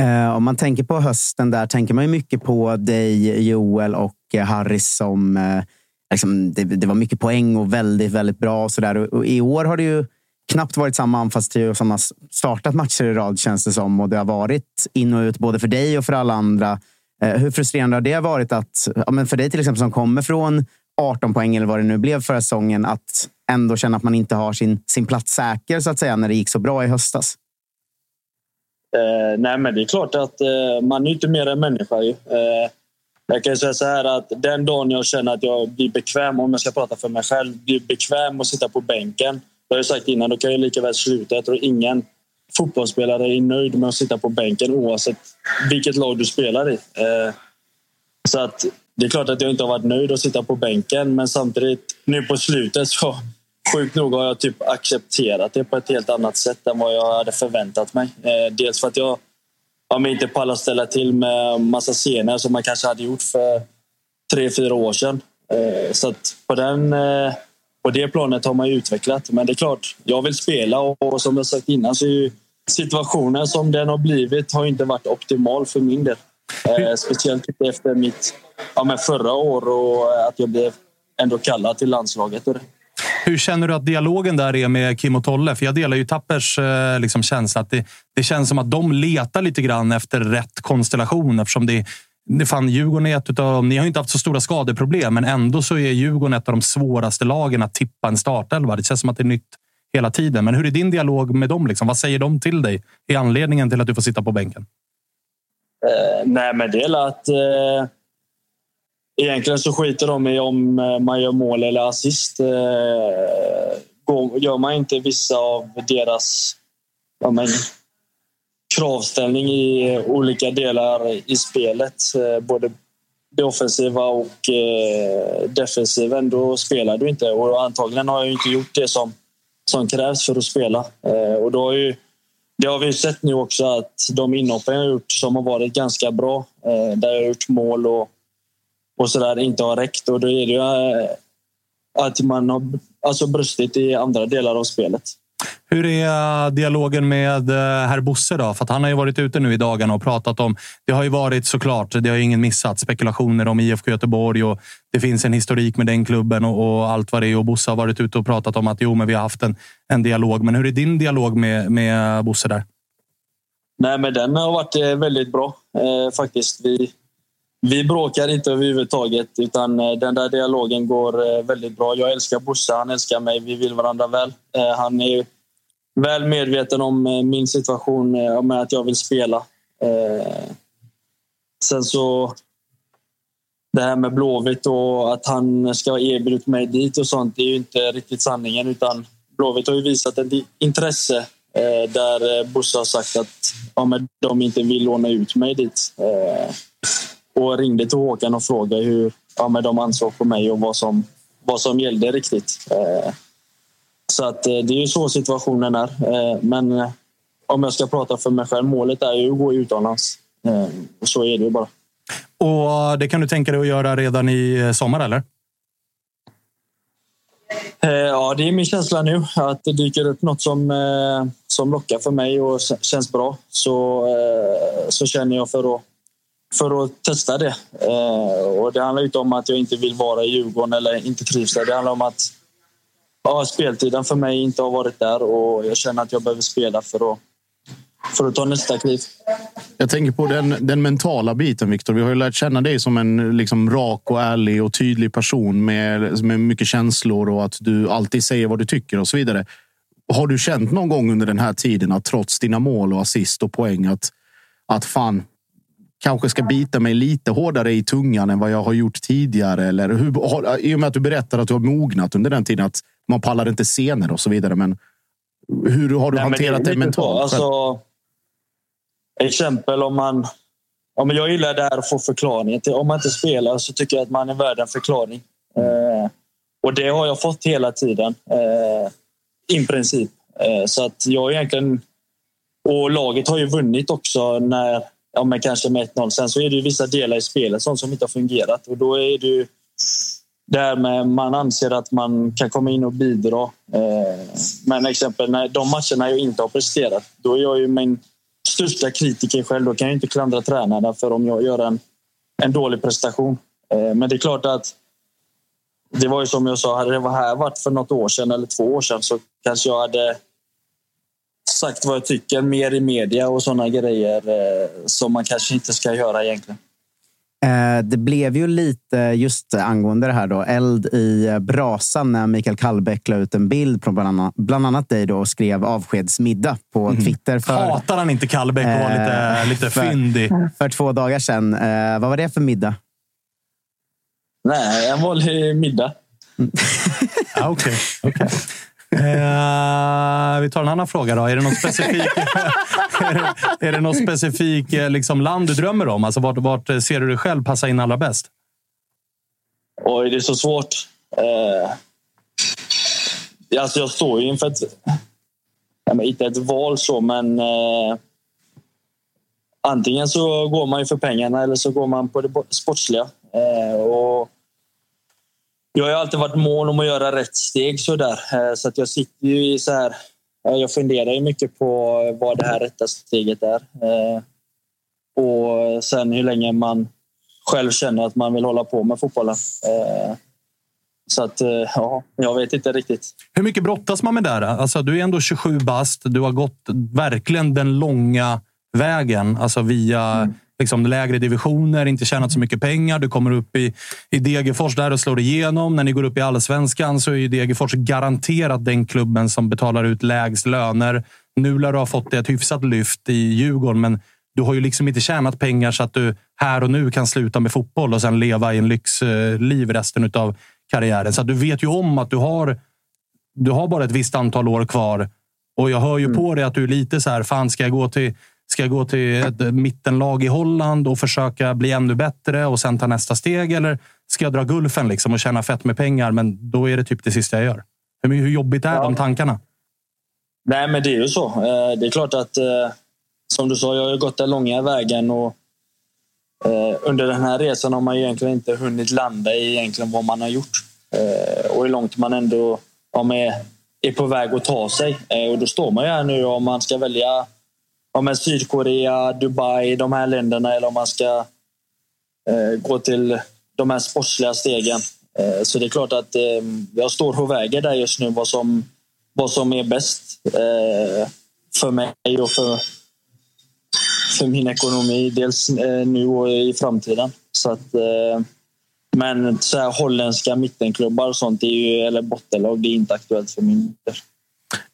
Eh, om man tänker på hösten där tänker man ju mycket på dig, Joel och Harry. Som eh, liksom, det, det, var mycket poäng och väldigt, väldigt bra. Och så där. Och, och I år har det ju knappt varit samma anfallstrio som har startat matcher i rad känns det som. Och det har varit in och ut både för dig och för alla andra. Eh, hur frustrerande har det varit att, ja, men för dig till exempel som kommer från 18 poäng eller vad det nu blev förra säsongen, att ändå känna att man inte har sin, sin plats säker så att säga när det gick så bra i höstas? Eh, nej, men det är klart att eh, man är inte mer än människa. Eh, jag kan säga så här att den dagen jag känner att jag blir bekväm, om jag ska prata för mig själv, blir bekväm att sitta på bänken. Det har jag sagt innan, då kan jag lika väl sluta. Jag tror ingen fotbollsspelare är nöjd med att sitta på bänken oavsett vilket lag du spelar i. Eh, så att det är klart att jag inte har varit nöjd att sitta på bänken, men samtidigt nu på slutet så sjukt nog har jag typ accepterat det på ett helt annat sätt än vad jag hade förväntat mig. Eh, dels för att jag ja, inte pallar ställa till med massa scener som man kanske hade gjort för tre, fyra år sedan. Eh, så att på, den, på det planet har man ju utvecklat. Men det är klart, jag vill spela och som jag sagt innan så är ju situationen som den har blivit har inte varit optimal för min del. Eh, speciellt efter mitt ja, men förra år och eh, att jag blev ändå kallad till landslaget. Hur känner du att dialogen där är med Kim och Tolle? För jag delar ju Tappers eh, liksom, känsla att det, det känns som att de letar lite grann efter rätt konstellation eftersom det det fan, Djurgården är ett av... ni har inte haft så stora skadeproblem, men ändå så är Djurgården ett av de svåraste lagen att tippa en startelva. Det känns som att det är nytt hela tiden. Men hur är din dialog med dem? Liksom? Vad säger de till dig? Är anledningen till att du får sitta på bänken? Eh, nej, men det är att eh, Egentligen så skiter de i om eh, man gör mål eller assist. Eh, gör man inte vissa av deras ja, men, kravställning i olika delar i spelet, eh, både det offensiva och eh, defensiven, då spelar du inte. Och antagligen har jag inte gjort det som, som krävs för att spela. Eh, och då har ju, det har vi sett nu också att de inhoppen jag har gjort som har varit ganska bra, där jag har gjort mål och och så där inte har räckt. Och då är det ju att man har alltså brustit i andra delar av spelet. Hur är dialogen med eh, herr Bosse då? För han har ju varit ute nu i dagarna och pratat om. Det har ju varit såklart, det har ingen missat, spekulationer om IFK Göteborg och det finns en historik med den klubben och, och allt vad det är. Och Bosse har varit ute och pratat om att jo, men vi har haft en, en dialog. Men hur är din dialog med, med Bosse där? Nej, men den har varit eh, väldigt bra eh, faktiskt. Vi, vi bråkar inte överhuvudtaget utan eh, den där dialogen går eh, väldigt bra. Jag älskar Bosse, han älskar mig. Vi vill varandra väl. Eh, han är väl medveten om min situation med att jag vill spela. Sen så det här med Blåvitt och att han ska ha erbjudit mig dit och sånt, det är ju inte riktigt sanningen. Utan Blåvitt har ju visat ett intresse där Bosse har sagt att ja, de inte vill låna ut mig dit och ringde till Håkan och frågade hur ja, men de ansåg på mig och vad som, vad som gällde riktigt. Eh, så att, eh, det är ju så situationen är. Eh, men om jag ska prata för mig själv, målet är ju att gå utomlands. Och så är det ju bara. Och det kan du tänka dig att göra redan i sommar, eller? Ja, det är min känsla nu. Att det dyker upp något som, som lockar för mig och känns bra. Så, så känner jag för att för att testa det. Eh, och det handlar inte om att jag inte vill vara i Djurgården eller inte trivs där. Det handlar om att ja, speltiden för mig inte har varit där och jag känner att jag behöver spela för att, för att ta nästa kliv. Jag tänker på den, den mentala biten, Viktor. Vi har ju lärt känna dig som en liksom, rak och ärlig och tydlig person med, med mycket känslor och att du alltid säger vad du tycker och så vidare. Har du känt någon gång under den här tiden att trots dina mål och assist och poäng att, att fan, kanske ska bita mig lite hårdare i tungan än vad jag har gjort tidigare? Eller hur, I och med att du berättar att du har mognat under den tiden, att man pallar inte scener och så vidare. Men hur har du Nej, hanterat det, det, mentalt? så. Alltså, exempel om man... Ja, men jag gillar det här att få förklaring. Till, om man inte spelar så tycker jag att man är värd en förklaring. Eh, och det har jag fått hela tiden. Eh, I princip. Eh, så att jag egentligen... Och laget har ju vunnit också när... Ja, men kanske med 1-0. Sen så är det ju vissa delar i spelet sånt som inte har fungerat. Och då är det ju det här med man anser att man kan komma in och bidra. Eh, men exempel när de matcherna jag inte har presterat, då är jag ju min största kritiker själv. Då kan jag inte klandra tränarna för om jag gör en, en dålig prestation. Eh, men det är klart att det var ju som jag sa, hade det här varit för något år sedan eller två år sedan så kanske jag hade sagt vad jag tycker mer i media och sådana grejer eh, som man kanske inte ska göra egentligen. Eh, Det blev ju lite, just angående det här, då, eld i brasan när Mikael Kallbäck la ut en bild på bland annat, bland annat dig då och skrev avskedsmiddag på Twitter. För, Hatar han inte Kallbäck och var lite, Eh, lite för- fyndig? för två dagar sedan. Vad var det för middag? Nej, en vanlig middag. Ja, [LAUGHS] Okej. okej. Eh, vi tar en annan fråga. då. Är det någon specifik, [LAUGHS] [LAUGHS] är det, är det specifik eh, liksom, land du drömmer om? Alltså, vart, vart ser du dig själv passa in allra bäst? Oj, det är så svårt. Eh, alltså jag står ju inför ett... Ja, men inte ett val så, men... Eh, antingen så går man ju för pengarna eller så går man på det sportsliga. Eh, och jag har alltid varit mån om att göra rätt steg så där. Eh, så att jag sitter ju i så här... ja, Jag funderar ju mycket på vad det här rätta steget är. Eh, och sen hur länge man själv känner att man vill hålla på med fotbollen. Eh, Så att, eh, ja, jag vet inte riktigt. Hur mycket brottas man med där? Alltså, du är ändå 27 bast. Du har gått verkligen den långa vägen. Alltså via liksom, lägre divisioner, inte tjänat så mycket pengar. Du kommer upp i, i Degerfors där och slår igenom. När ni går upp i allsvenskan så är Degerfors garanterat den klubben som betalar ut lägst löner. Nu lär du ha fått ett hyfsat lyft i Djurgården, men du har ju liksom inte tjänat pengar så att du här och nu kan sluta med fotboll och sen leva i en lyxliv resten av karriären. Så du vet ju om att du har du har bara ett visst antal år kvar. Och jag hör ju på dig att du är lite så här, fan ska jag gå till Ska jag gå till ett mittenlag i Holland och försöka bli ännu bättre och sen ta nästa steg? Eller ska jag dra gulfen liksom och tjäna fett med pengar, men då är det typ det sista jag gör? Hur, hur jobbigt är de tankarna? Nej, men det är ju så. Eh, Det är klart att, eh, som du sa, jag har gått den långa vägen och eh, under den här resan har man egentligen inte hunnit landa i egentligen vad man har gjort och hur långt man ändå ja, är på väg att ta sig. Och då står man ju här nu om man ska välja ja, men Sydkorea, Dubai, de här länderna eller om man ska eh, gå till de här sportsliga stegen. Eh, Så det är klart att eh, jag står och väger där just nu vad som, vad som är bäst eh, för mig och för, för min ekonomi. Dels eh, nu och i framtiden. Så att, eh, men så här, holländska mittenklubbar och sånt, det är ju, eller bottenlag, det är inte aktuellt för min del.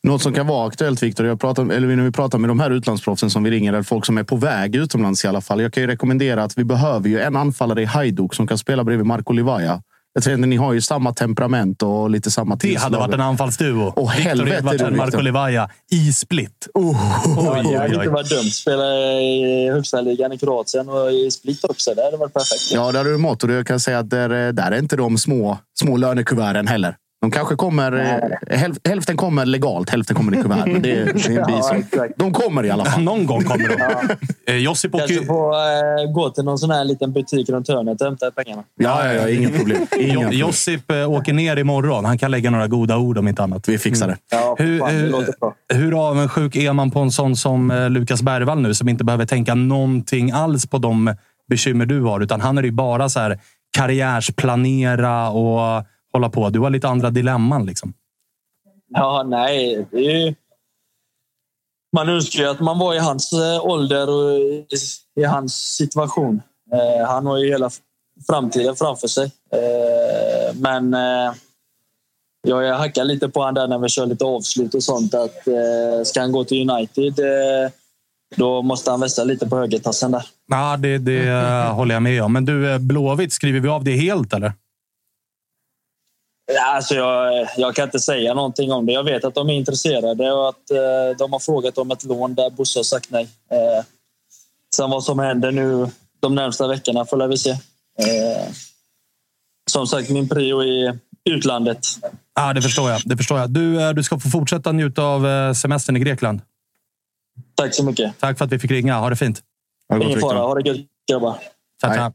Något som kan vara aktuellt, Viktor, jag pratar, eller när vi pratar med de här utlandsproffsen som vi ringer, eller folk som är på väg utomlands i alla fall. Jag kan ju rekommendera att vi behöver ju en anfallare i Hajduk som kan spela bredvid Marco Livaja. Jag tror att ni har ju samma temperament och lite samma Det hade varit en anfallsduo. Victor helvete, Edvardsen, Marco. Levaja i split. Oh, Oj, Det hade inte varit dumt. Spela i högsta ligan i Kroatien och i Split också. Det hade varit perfekt. Ja, där har du mått. Och jag kan säga att där, där är inte de små, små lönekuverten heller. De kanske kommer... eh, Häl, hälften kommer legalt, hälften kommer i kuvert. Men det, är- det är en [LAUGHS] Ja, bisak. De kommer i alla fall. [LAUGHS] Någon gång kommer de. [LAUGHS] Eh, Josip åker Kanske få eh, gå till någon sån här liten butik runt hörnet och hämta pengarna. Ja, ja, ja, inga problem. Inga. Josip åker ner imorgon. Han kan lägga några goda ord om inte annat. Vi fixar det. Ja, för Hur, fan, det hur, låter bra. hur avundsjuk är man på en sån som Lukas Bergvall nu som inte behöver tänka någonting alls på de bekymmer du har? Utan han är ju bara så här karriärsplanera och hålla på. Du har lite andra dilemman. Liksom. Ja, nej. Det är ju... Man önskar ju att man var i hans eh, ålder och i, hans situation. Eh, han har ju hela framtiden framför sig. Eh, men jag hackar lite på honom där när vi kör lite avslut och sånt. Att, eh, ska han gå till United? Eh, då måste han vässa lite på högertassen där. Ja, det, det håller jag med om. Men du, Blåvitt, skriver vi av det helt eller? Ja, alltså jag, jag kan inte säga någonting om det. Jag vet att de är intresserade och att eh, de har frågat om ett lån där Bosse har sagt nej. Eh, sen vad som händer nu de närmsta veckorna får vi se. Eh, som sagt, min prio är utlandet. Ja, det förstår jag. Det förstår jag. Du, eh, du ska få fortsätta njuta av eh, semestern i Grekland. Tack så mycket. Tack för att vi fick ringa. Ha det fint. Ingen fara. Ha det gött grabbar. Tack,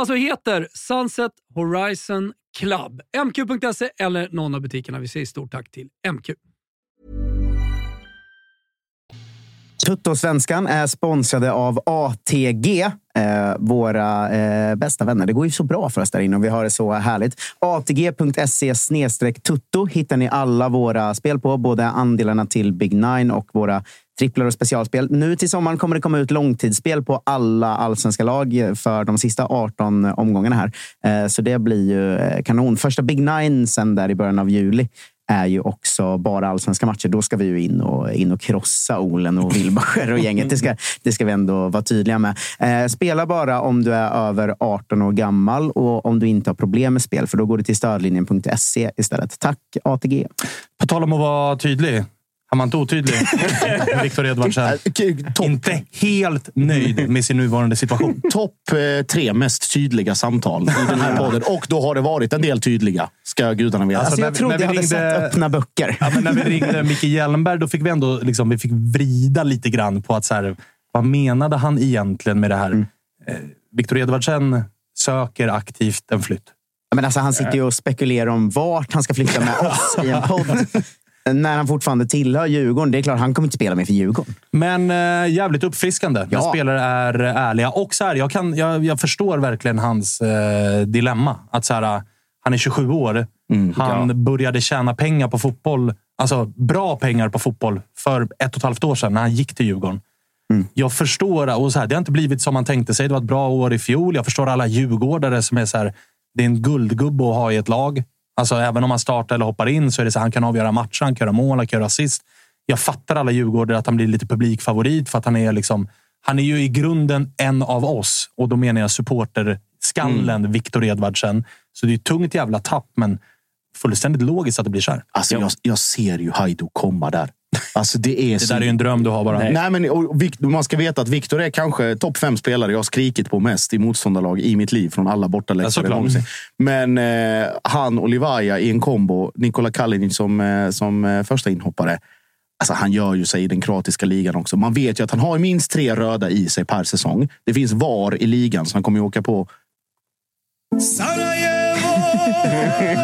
alltså heter Sunset Horizon Club. MQ.se eller någon av butikerna. Vi säger stort tack till MQ. Tuttosvenskan är sponsrade av ATG, eh, våra eh, bästa vänner. Det går ju så bra för oss där inne och vi har det så härligt. ATG.se tutto hittar ni alla våra spel på, både andelarna till Big Nine och våra tripplar och specialspel. Nu till sommaren kommer det komma ut långtidsspel på alla allsvenska lag för de sista 18 omgångarna här. Eh, så det blir ju eh, kanon. Första Big Nine sen där i början av juli är ju också bara allsvenska matcher. Då ska vi ju in och, in och krossa Olen och Wilbacher och gänget. Det ska, det ska vi ändå vara tydliga med. Eh, spela bara om du är över 18 år gammal och om du inte har problem med spel, för då går du till stödlinjen.se istället. Tack ATG. På tal om att vara tydlig. Han var inte otydlig. [LAUGHS] Viktor Edvardsen. Inte helt nöjd med sin nuvarande situation. Topp eh, tre mest tydliga samtal i den här [LAUGHS] podden. Och då har det varit en del tydliga, ska gudarna veta. Alltså, när vi- när vi ringde- öppna böcker. Ja, men när vi ringde [LAUGHS] Micke Hjelmberg, då fick vi ändå liksom, vi fick vrida lite grann på att så här, vad menade han egentligen med det här? Eh, Viktor Edvardsen söker aktivt en flytt. Men alltså, han sitter ju och spekulerar om vart han ska flytta med oss i en podd. När han fortfarande tillhör Djurgården. Det är klart, han kommer inte spela med för Djurgården. Men eh, jävligt uppfriskande när Ja. spelare är ärliga. Och så här, jag, kan, jag, jag förstår verkligen hans eh, dilemma. Att så här, eh, han är 27 år. han började tjäna pengar på fotboll. Alltså bra pengar på fotboll för ett och ett halvt år sedan när han gick till Djurgården. Jag förstår, och så här, det har inte blivit som man tänkte sig. Det var ett bra år i fjol. Jag förstår alla djurgårdare som är så här, det är en guldgubbe att ha i ett lag. Alltså även om han startar eller hoppar in så är det så han kan avgöra matcher, han kan göra mål, han kan göra assist. Jag fattar alla djurgårdare att han blir lite publikfavorit för att han är liksom, han är ju i grunden en av oss. Och då menar jag supporterskallen Viktor Edvardsen. Så det är ett tungt jävla tapp, men fullständigt logiskt att det blir så här. Alltså, jag, jag ser ju Haido komma där. Alltså, det är Det så... där är ju en dröm du har bara. Nej. men, och, Vic- man ska veta att Viktor är kanske topp fem spelare jag har skrikit på mest i motståndarlag i mitt liv från alla bortaläktare någonsin. Men eh, han och Livaja i en kombo, Nikola Kalinic som, eh, som eh, första inhoppare. Alltså, han gör ju sig i den kroatiska ligan också. Man vet ju att han har minst tre röda i sig per säsong. Det finns VAR i ligan, så han kommer ju åka på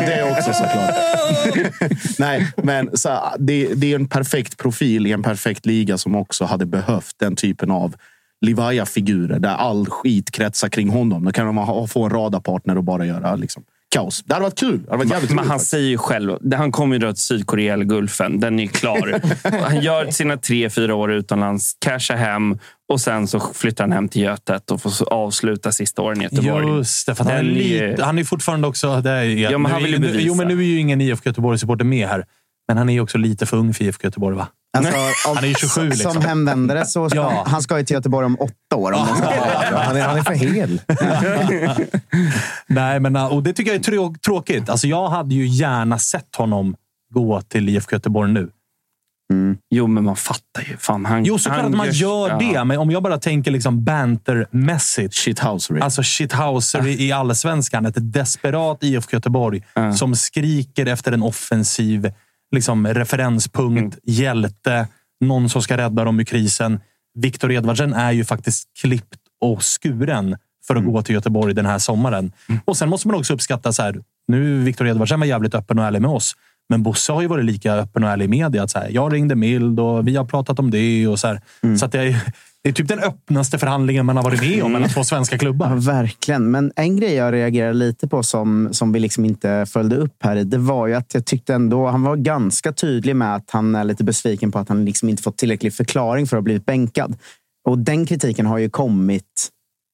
det också såklart. [LAUGHS] Nej, men så, det, det är en perfekt profil i en perfekt liga som också hade behövt den typen av Livaja-figurer där all skit kretsar kring honom. Då kan man ha, få en radarpartner och bara göra liksom, kaos. Det hade varit kul. Det hade varit jävligt Men roligt han faktiskt. säger ju själv, han kommer ju dra till Sydkorea eller Gulfen. Den är ju klar. [LAUGHS] han gör sina tre, fyra år utomlands, cashar hem och sen så flyttar han hem till Götet och får avsluta sista åren i Göteborg. Just det, för han, är lite, han är fortfarande också... Det är, Ja, men nu han är- vill ju nu- bevisa. Jo, men nu är ju ingen IFK Göteborg-supporter med här. Men han är ju också lite för ung för IFK Göteborg, va? Alltså, Han är ju 27 liksom. Som hemvändare så ska Ja. han ska ju till Göteborg om åtta år. Om han, är, han är för hel. Nej, men och det tycker jag är trå- tråkigt. Alltså, jag hade ju gärna sett honom gå till IFK Göteborg nu. Jo, men man fattar ju. Fan, han, Jo, såklart han att man gör ja. det. Men om jag bara tänker liksom bantermässigt. Shithousery. Alltså shithouser i allsvenskan. Ett desperat IFK Göteborg som skriker efter en offensiv liksom, referenspunkt, Mm. hjälte, någon som ska rädda dem ur krisen. Viktor Edvardsen är ju faktiskt klippt och skuren för att Mm. gå till Göteborg den här sommaren. Och Sen måste man också uppskatta så här. Nu Viktor Edvardsen var jävligt öppen och ärlig med oss. Men Bosse har ju varit lika öppen och ärlig i media. Att så här, jag ringde Mild och vi har pratat om det. Och så här. Mm. så att det, är, det är typ den öppnaste förhandlingen man har varit med om mellan två svenska Ja, klubbar. verkligen. Men en grej jag reagerade lite på som, som vi liksom inte följde upp här, det var ju att jag tyckte ändå han var ganska tydlig med att han är lite besviken på att han liksom inte fått tillräcklig förklaring för att ha blivit bänkad. Och den kritiken har ju kommit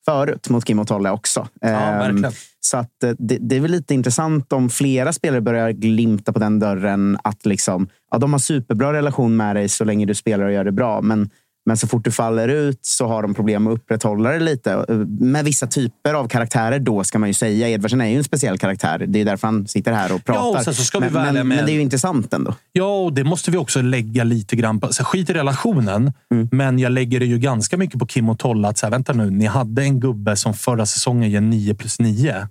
förut mot Kim och Tolle också. Ehm, verkligen. så att eh, det, det är väl lite intressant om flera spelare börjar glimta på den dörren. Att liksom, ja, de har superbra relation med dig så länge du spelar och gör det bra. Men, men så fort du faller ut så har de problem att upprätthålla det lite. Med vissa typer av karaktärer då ska man ju säga. Edvardsen är ju en speciell karaktär. Det är därför han sitter här och pratar. och sen så ska vi men, med- men det är ju intressant ändå. Ja, och det måste vi också lägga lite grann på. Så skit i relationen, men jag lägger det ju ganska mycket på Kim och Tolla. Att så här, vänta nu, ni hade en gubbe som förra säsongen ger 9 plus 9.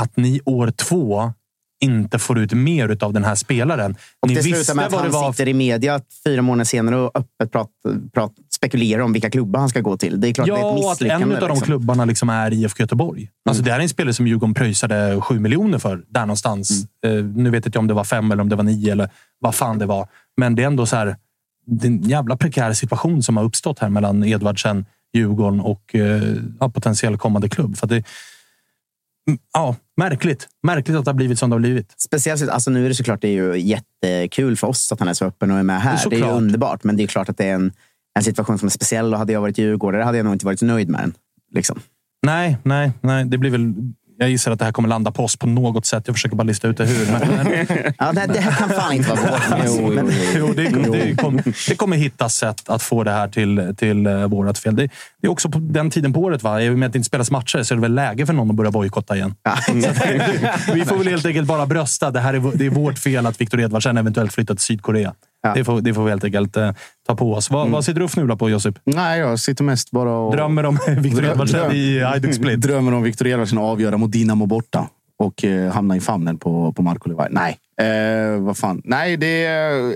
Att ni år två inte får ut mer av den här spelaren. Och ni det slutar med att han var sitter i media fyra månader senare och öppet prat, prat, spekulerar om vilka klubbar han ska gå till. Det är klart det är ett Ja, misslyckande. en av de liksom. klubbarna liksom är IFK Göteborg. Alltså, det här är en spelare som Djurgården pröjsade 7 miljoner för. Där någonstans. Eh, nu vet inte jag om det var fem eller om det var nio eller vad fan det var. Men det är ändå så här. Det är en jävla prekär situation som har uppstått här mellan Edvardsen, Djurgården och ja, potentiell kommande klubb. För det, Mm, ja, märkligt. Märkligt att det har blivit som det har blivit. Speciellt, alltså nu är det såklart det är ju jättekul för oss att han är så öppen och är med här. Det är, Såklart. ju underbart, men det är klart att det är en, en situation som är speciell. Och hade jag varit djurgårdare hade jag nog inte varit nöjd med den. Liksom. Nej, nej, nej. Det blir väl... Jag gissar att det här kommer landa på oss på något sätt. Jag försöker bara lista ut det hur. Men, Ja, det, det här kan fan inte vara vårt. [LAUGHS] Jo, det, det, kom, det kommer hittas sätt att få det här till, till uh, vårt fel. Det, det är också på den tiden på året. Va? I och med att det inte spelas matcher så är det väl läge för någon att börja bojkotta igen. [LAUGHS] vi får väl helt enkelt bara brösta. Det, här är, det är vårt fel att Viktor Edvardsen eventuellt flyttat till Sydkorea. Ja. Det, får, det får vi helt enkelt eh, ta på oss. Vad, vad sitter du och fnular på, Josip? Nej, jag sitter mest bara och... Drömmer om [LAUGHS] Viktor Edvardsen i Hajduk Split? Drömmer om Viktor Edvardsen att avgöra mot Dinamo borta och eh, hamna i famnen på, på Marko Levaj. Nej, eh, vad fan. Nej, det är...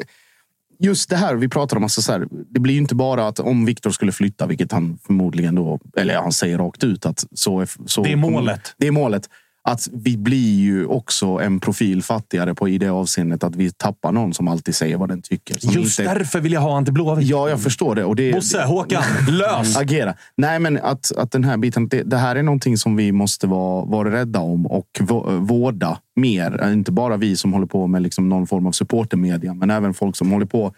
Just det här vi pratar om. Alltså så här, det blir ju inte bara att om Viktor skulle flytta, vilket han förmodligen då... Eller han säger rakt ut att så är... Så Det är målet. Det är målet. Att vi blir ju också en profil fattigare på i det avseendet att vi tappar någon som alltid säger vad den tycker. Just inte- därför vill jag ha till Blåvitt. Ja, jag förstår det. Och det Bosse, Håkan, [LAUGHS] lös! agera. Nej, men att, att den här biten, det, det här är någonting som vi måste vara, vara rädda om och vå- vårda mer. Inte bara vi som håller på med liksom någon form av supportermedia, men även folk som håller på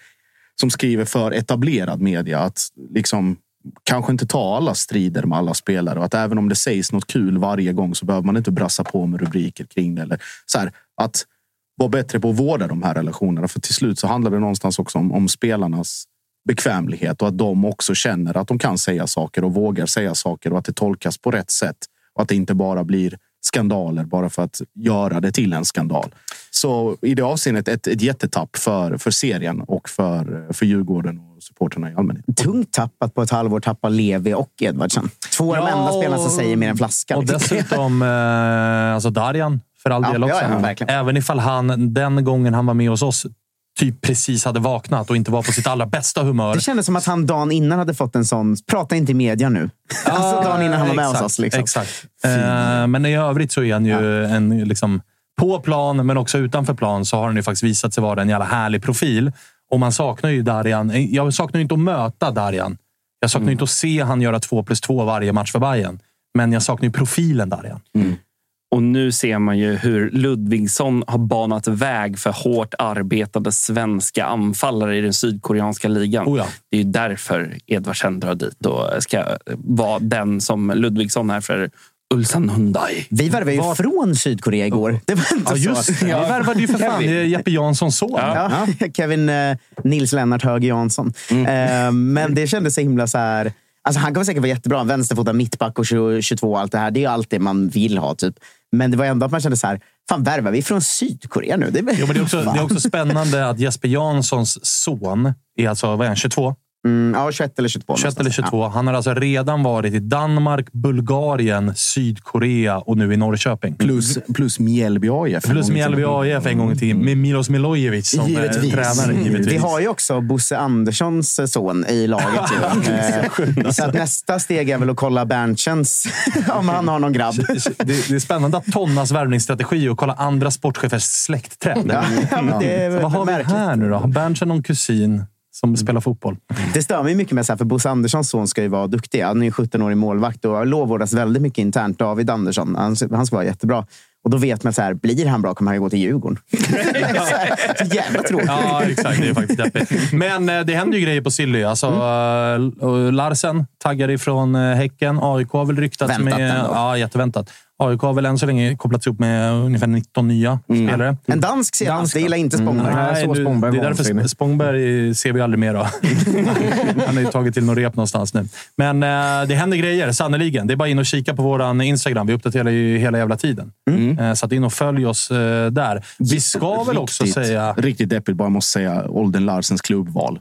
som skriver för etablerad media. Att liksom kanske inte ta alla strider med alla spelare och att även om det sägs något kul varje gång så behöver man inte brassa på med rubriker kring det. Eller så här, att vara bättre på att vårda de här relationerna. För till slut så handlar det någonstans också om, om spelarnas bekvämlighet och att de också känner att de kan säga saker och vågar säga saker och att det tolkas på rätt sätt. Och att det inte bara blir skandaler bara för att göra det till en skandal. Så i det avseendet ett, ett jättetapp för, för serien och för, för Djurgården och supporterna i allmänhet. Tungt tappat på ett halvår tappa Levi och Edvardsen. Två av de Ja, enda spelarna som säger mer än flaska. Och liksom. dessutom [LAUGHS] eh, alltså Darjan, för all Ja, del ja, också. ja, verkligen. Även ifall han den gången han var med hos oss typ precis hade vaknat och inte var på sitt allra bästa humör. Det kändes som att han dagen innan hade fått en sån, prata inte i media nu. alltså dagen innan han var med exakt, hos oss. Liksom. Exakt. Eh, men i övrigt så är han ju en, liksom, på plan, men också utanför plan, så har han ju faktiskt visat sig vara en jävla härlig profil. Och man saknar ju Darjan. Jag saknar ju inte att möta Darjan. Jag saknar ju inte att se han göra två plus två varje match för Bayern. Men jag saknar ju profilen Darjan. Och nu ser man ju hur Ludvigsson har banat väg för hårt arbetande svenska anfallare i den sydkoreanska ligan. Oh ja. Det är ju därför Edvardsen drar dit och ska vara den som Ludvigsson är för Ulsan Hyundai. Vi värvade ju Var- från Sydkorea igår. Det var inte Ja, så. just det. Vi värvade ju för fan Jeppe Janssons son. Ja, Kevin eh, Nils Lennart Höger Jansson. Eh, men det kändes så himla så här... Alltså han kommer säkert vara jättebra. Vänsterfotad mittback och 20 22 och allt det här. Det är ju allt det man vill ha. typ. Men det var ändå att man kände så här, fan värvar vi från Sydkorea nu? Det, är- Jo, men det, är också, det är också [LAUGHS] spännande att Jesper Janssons son är alltså, vad är han, 22? Mm, ja, 21 eller 22. 21 eller någonstans. 22. Han har alltså redan varit i Danmark, Bulgarien, Sydkorea och nu i Norrköping. Plus, plus Mjällby AIF. Plus Mjällby AIF en gång i tiden med Milos Milojevic som eh, Givetvis. tränare. Givetvis. Vi har ju också Bosse Anderssons son i laget. ju. [LAUGHS] Eh, så att nästa steg är väl att kolla Berntjens, [LAUGHS] om han har någon grabb. det, det är spännande att Tonnas värvningsstrategi och kolla andra sportchefers släktträd. Ja, ja, men det är Så vad har vi märkligt. här nu då? Har Berntsen någon kusin som spelar fotboll? Det stör mig mycket med så här, för Bosse Anderssons son ska ju vara duktig. Han är ju 17-årig målvakt och har lovordats väldigt mycket internt. David Andersson, han, han ska vara jättebra. Och då vet man så här, blir han bra kommer han gå till Djurgården. [LAUGHS] Så, jävla tråkigt. Ja, exakt. Det är faktiskt deppigt. Men eh, det händer ju grejer på Silly. Alltså, eh, och Larsen taggar ifrån eh, Häcken. AIK har väl ryktats Väntat med... ändå. Ja, jätteväntat. AIK har väl än så länge kopplats upp med ungefär 19 nya spelare. En dansk senast, det gillar inte Spångberg. Mm. Nej, Spångberg det är därför Spångberg ser vi aldrig mer av. [LAUGHS] Han har ju tagit till någon rep någonstans nu. Men eh, det händer grejer, sannerligen. Det är bara in och kika på vår Instagram. Vi uppdaterar ju hela jävla tiden. Eh, så att in och följ oss eh, där. Vi ska väl också Riktigt- säga... Riktigt deppigt, bara måste säga. Olden Larsens klubbval.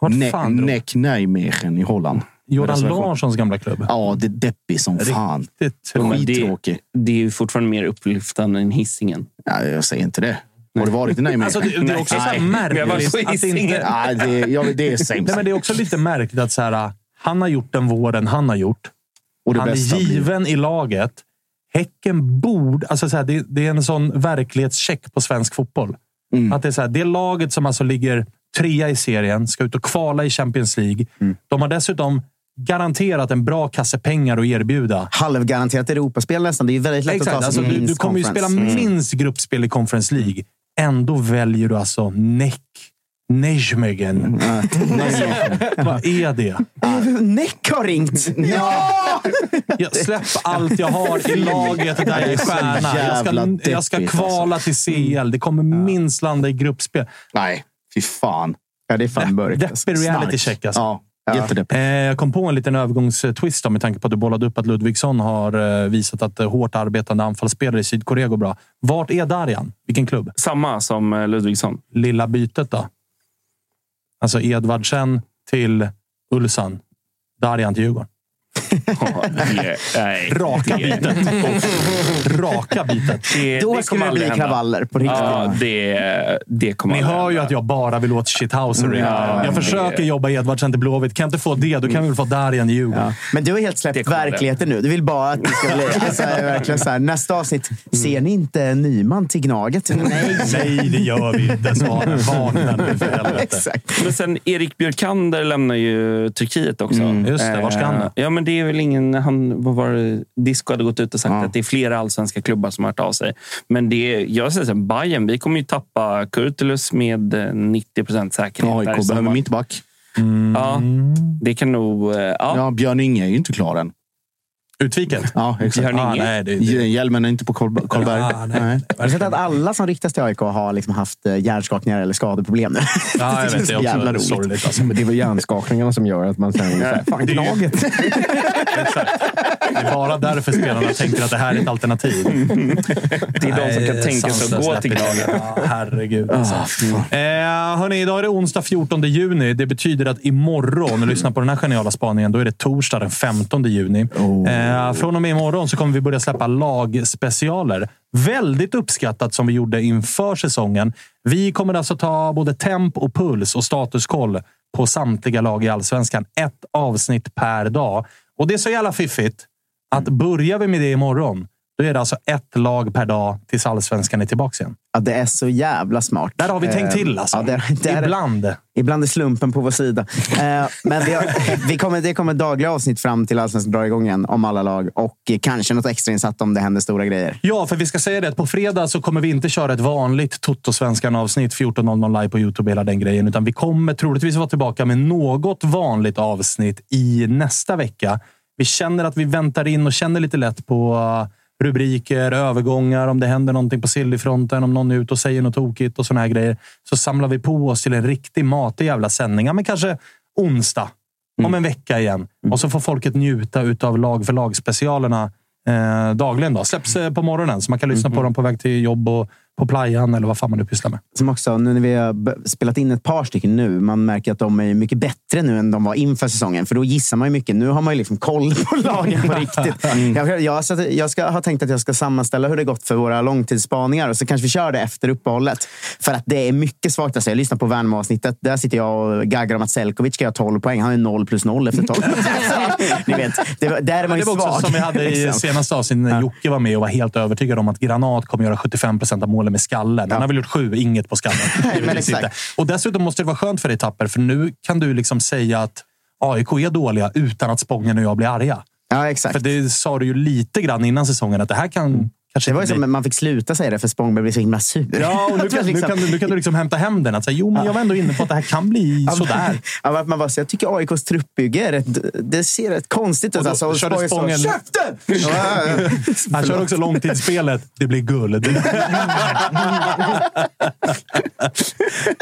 Vart Ne- fan drog Neck Nijmegen i Holland. Jordan. Larssons gamla klubb? Ja, det är deppig som fan. Riktigt tråkigt. det, Skittråkig. det är ju fortfarande mer upplyftande än hissingen. Ja, jag säger inte det. Har du varit i Nijmegen? Alltså, det, det är också så här Nej, märkligt så att det inte... Hisingen. Nej, det, ja, det är sämst. Nej, men det är också lite märkligt att så här, han har gjort den våren han har gjort. Och det han är bästa blir- given i laget. Häcken borde... Alltså så här, det, det är en sån verklighetscheck på svensk fotboll. Mm. Att det, är så här, det laget som alltså ligger trea i serien ska ut och kvala i Champions League. Mm. De har dessutom garanterat en bra kasse pengar att erbjuda. Halvgaranterat Europaspel nästan. Det är väldigt lätt Exakt. att ta Alltså, du, du kommer ju spela conference. minst gruppspel i Conference League. Ändå väljer du alltså Neck Nijmegen. [LAUGHS] Vad är det? Neck har ringt! Ja! Jag släpp allt jag har i laget där jag är stjärna. Jag ska, jag ska deppigt, kvala till CL. Det kommer minst landa i gruppspel. Nej, fy fan. Ja, det är fan mörkt. alltså. Deppig reality check alltså. Ja, jättedeppigt. Eh, Jag kom på en liten övergångstwist då, med tanke på att du bollade upp att Ludvigsson har eh, visat att eh, hårt arbetande anfallsspelare i Sydkorea går bra. Vart är Darjan? Vilken klubb? Samma som Ludvigsson. Lilla bytet då? Alltså Edvardsen till Ulsan. Darjan till Djurgården. Ja, det- nej. Raka bytet. Raka bytet. Det, Då det skulle kommer det bli hända. kravaller på riktigt. Ja, det, det kommer Ni hör ju att jag bara vill åt shithousery. Ja, jag det- försöker jobba Edvardsen till Blåvitt. Kan jag inte få det, då kan vi väl få Darjan i Djurgården. Ja. Men du har helt Det släppt verkligheten nu. Du vill bara att det ska bli... [LAUGHS] Alltså, verkligen så här, nästa avsnitt. Ser ni inte Nyman till Gnaget? [LAUGHS] Nej! Nej, det gör vi inte. Svarar Wagner nu för helvete. [LAUGHS] Exakt. Men sen Erik Björkander lämnar ju Turkiet också. Mm, just det. Var ska han? Eh, Ja, men det är väl ingen... Han, vad var det? Disco hade gått ut och sagt Ja. att det är flera allsvenska klubbar som har hört av sig. Men det jag säger så här, Bayern, vi kommer ju tappa Kurtulus med eh, 90 procent säkerhet. AIK behöver mittback. Ja, det kan nog... eh, Ja. Ja, Björn Inge är ju inte klar än. Utviket? Ja, exakt. Ah, nej, det, det. Hjälmen är inte på Karl- Karlberg. Ah, nej. nej. Har du sett att alla som riktas till AIK har liksom haft eh, hjärnskakningar eller skadeproblem nu? Ja, jag [LAUGHS] vet. Det är jävla roligt. sorgligt. Alltså. Men det är väl hjärnskakningarna som gör att man sen... här, Fan, Det är ju- Gnaget! [LAUGHS] Exakt. Det är bara därför spelarna tänker att det här är ett alternativ. Det är de som kan Nej, tänka sig att gå till. Gnaget. Ja, herregud. Alltså. Eh, hörni, idag är det onsdag 14 juni. Det betyder att imorgon, lyssna på den här geniala spaningen, då är det torsdag den 15 juni. Eh, Eh, från och med imorgon så kommer vi börja släppa lagspecialer. Väldigt uppskattat som vi gjorde inför säsongen. Vi kommer alltså ta både temp och puls och statuskoll på samtliga lag i allsvenskan. Ett avsnitt per dag. Och det är så jävla fiffigt att börjar vi med det imorgon, då är det alltså ett lag per dag tills allsvenskan är tillbaka igen. Ja, det är så jävla smart. Där har vi tänkt Eh, till alltså. Ja, det, det är, Ibland. Ibland är slumpen på vår sida. Eh, men vi har, vi kommer, det kommer dagliga avsnitt fram till Allsvenskan drar igång igen om alla lag. Och eh, kanske något extrainsatt om det händer stora grejer. Ja, för vi ska säga det att på fredag så kommer vi inte köra ett vanligt Toto-svenskan-avsnitt 14.00 live på Youtube, hela den grejen. Utan vi kommer troligtvis vara tillbaka med något vanligt avsnitt i nästa vecka. vi känner att vi väntar in och känner lite lätt på rubriker, övergångar, om det händer någonting på Sillyfronten, om någon är ute och säger något tokigt och såna här grejer. Så samlar vi på oss till en riktig matig jävla sändning. Men kanske onsdag om en vecka igen. Och så får folket njuta av lag för lag-specialerna eh, dagligen. Då. Släpps eh, på morgonen, så man kan lyssna på dem på väg till jobb och på playan eller vad fan man nu pysslar med. Som också, nu när vi har spelat in ett par stycken nu, man märker att de är mycket bättre nu än de var inför säsongen. För då gissar man ju mycket. Nu har man ju liksom koll på [LAUGHS] lagen på riktigt. Jag, jag, så att jag ska, har tänkt att jag ska sammanställa hur det gått för våra långtidsspaningar och så kanske vi kör det efter uppehållet. För att det är mycket svagt. Alltså, jag lyssnar på Värnamo-avsnittet. Där sitter jag och gaggar om att Selkovic ska ha 12 poäng. Han är 0 plus 0 efter 12. [LAUGHS] [LAUGHS] Ni vet, det, var- där är man det ju var också svag. som vi hade i liksom. senaste avsnittet när Jocke var med och var helt övertygad om att Granat kommer göra 75 procent av målen med skallen. Han har väl gjort sju, inget på skallen. [LAUGHS] Och dessutom måste det vara skönt för dig Tapper, för nu kan du liksom säga att AIK är dåliga utan att Spången och jag blir arga. Ja, exakt. För det sa du ju lite grann innan säsongen, att det här kan kanske Det var ju som att man fick sluta säga det för Spångberg blev så himla sur. Ja, och nu [LAUGHS] kan, nu, liksom- kan, du- nu kan du liksom hämta hem den. Att säga, jo, men jag var ändå inne på att det här kan bli [LAUGHS] Ja, sådär. [LAUGHS] Ja, man bara, så jag tycker AIKs truppbygge är rätt, det ser rätt konstigt ut. Alltså, körde Spången Käften! Ja. Han kör också långtidsspelet. Det blir guld.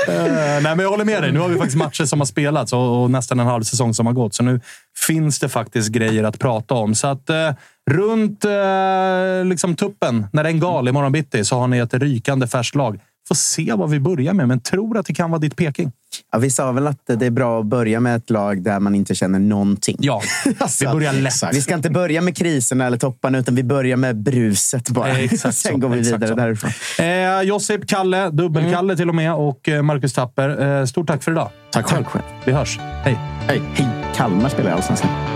Eh, nej, men jag håller med dig. Nu har vi faktiskt matcher som har spelats och, och nästan en halv säsong som har gått. Så nu finns det faktiskt grejer att prata om. Så att eh, runt eh, liksom tuppen, när den gal imorgon bitti, så har ni ett rykande färskt lag. Får se vad vi börjar med, men tror att det kan vara ditt Peking. Ja, vi sa väl att det är bra att börja med ett lag där man inte känner någonting. Ja, [LAUGHS] vi börjar lätt. Vi ska inte börja med kriserna eller topparna, utan vi börjar med bruset bara. Eh, exakt [LAUGHS] Sen så, går vi exakt vidare så. därifrån. Eh, Josip, Kalle, dubbel-Kalle till och med och eh, Marcus Tapper. Eh, stort tack för idag. Tack själv. Vi hörs. Hej. Hej. Hej. Kalmar spelar i Allsvenskan.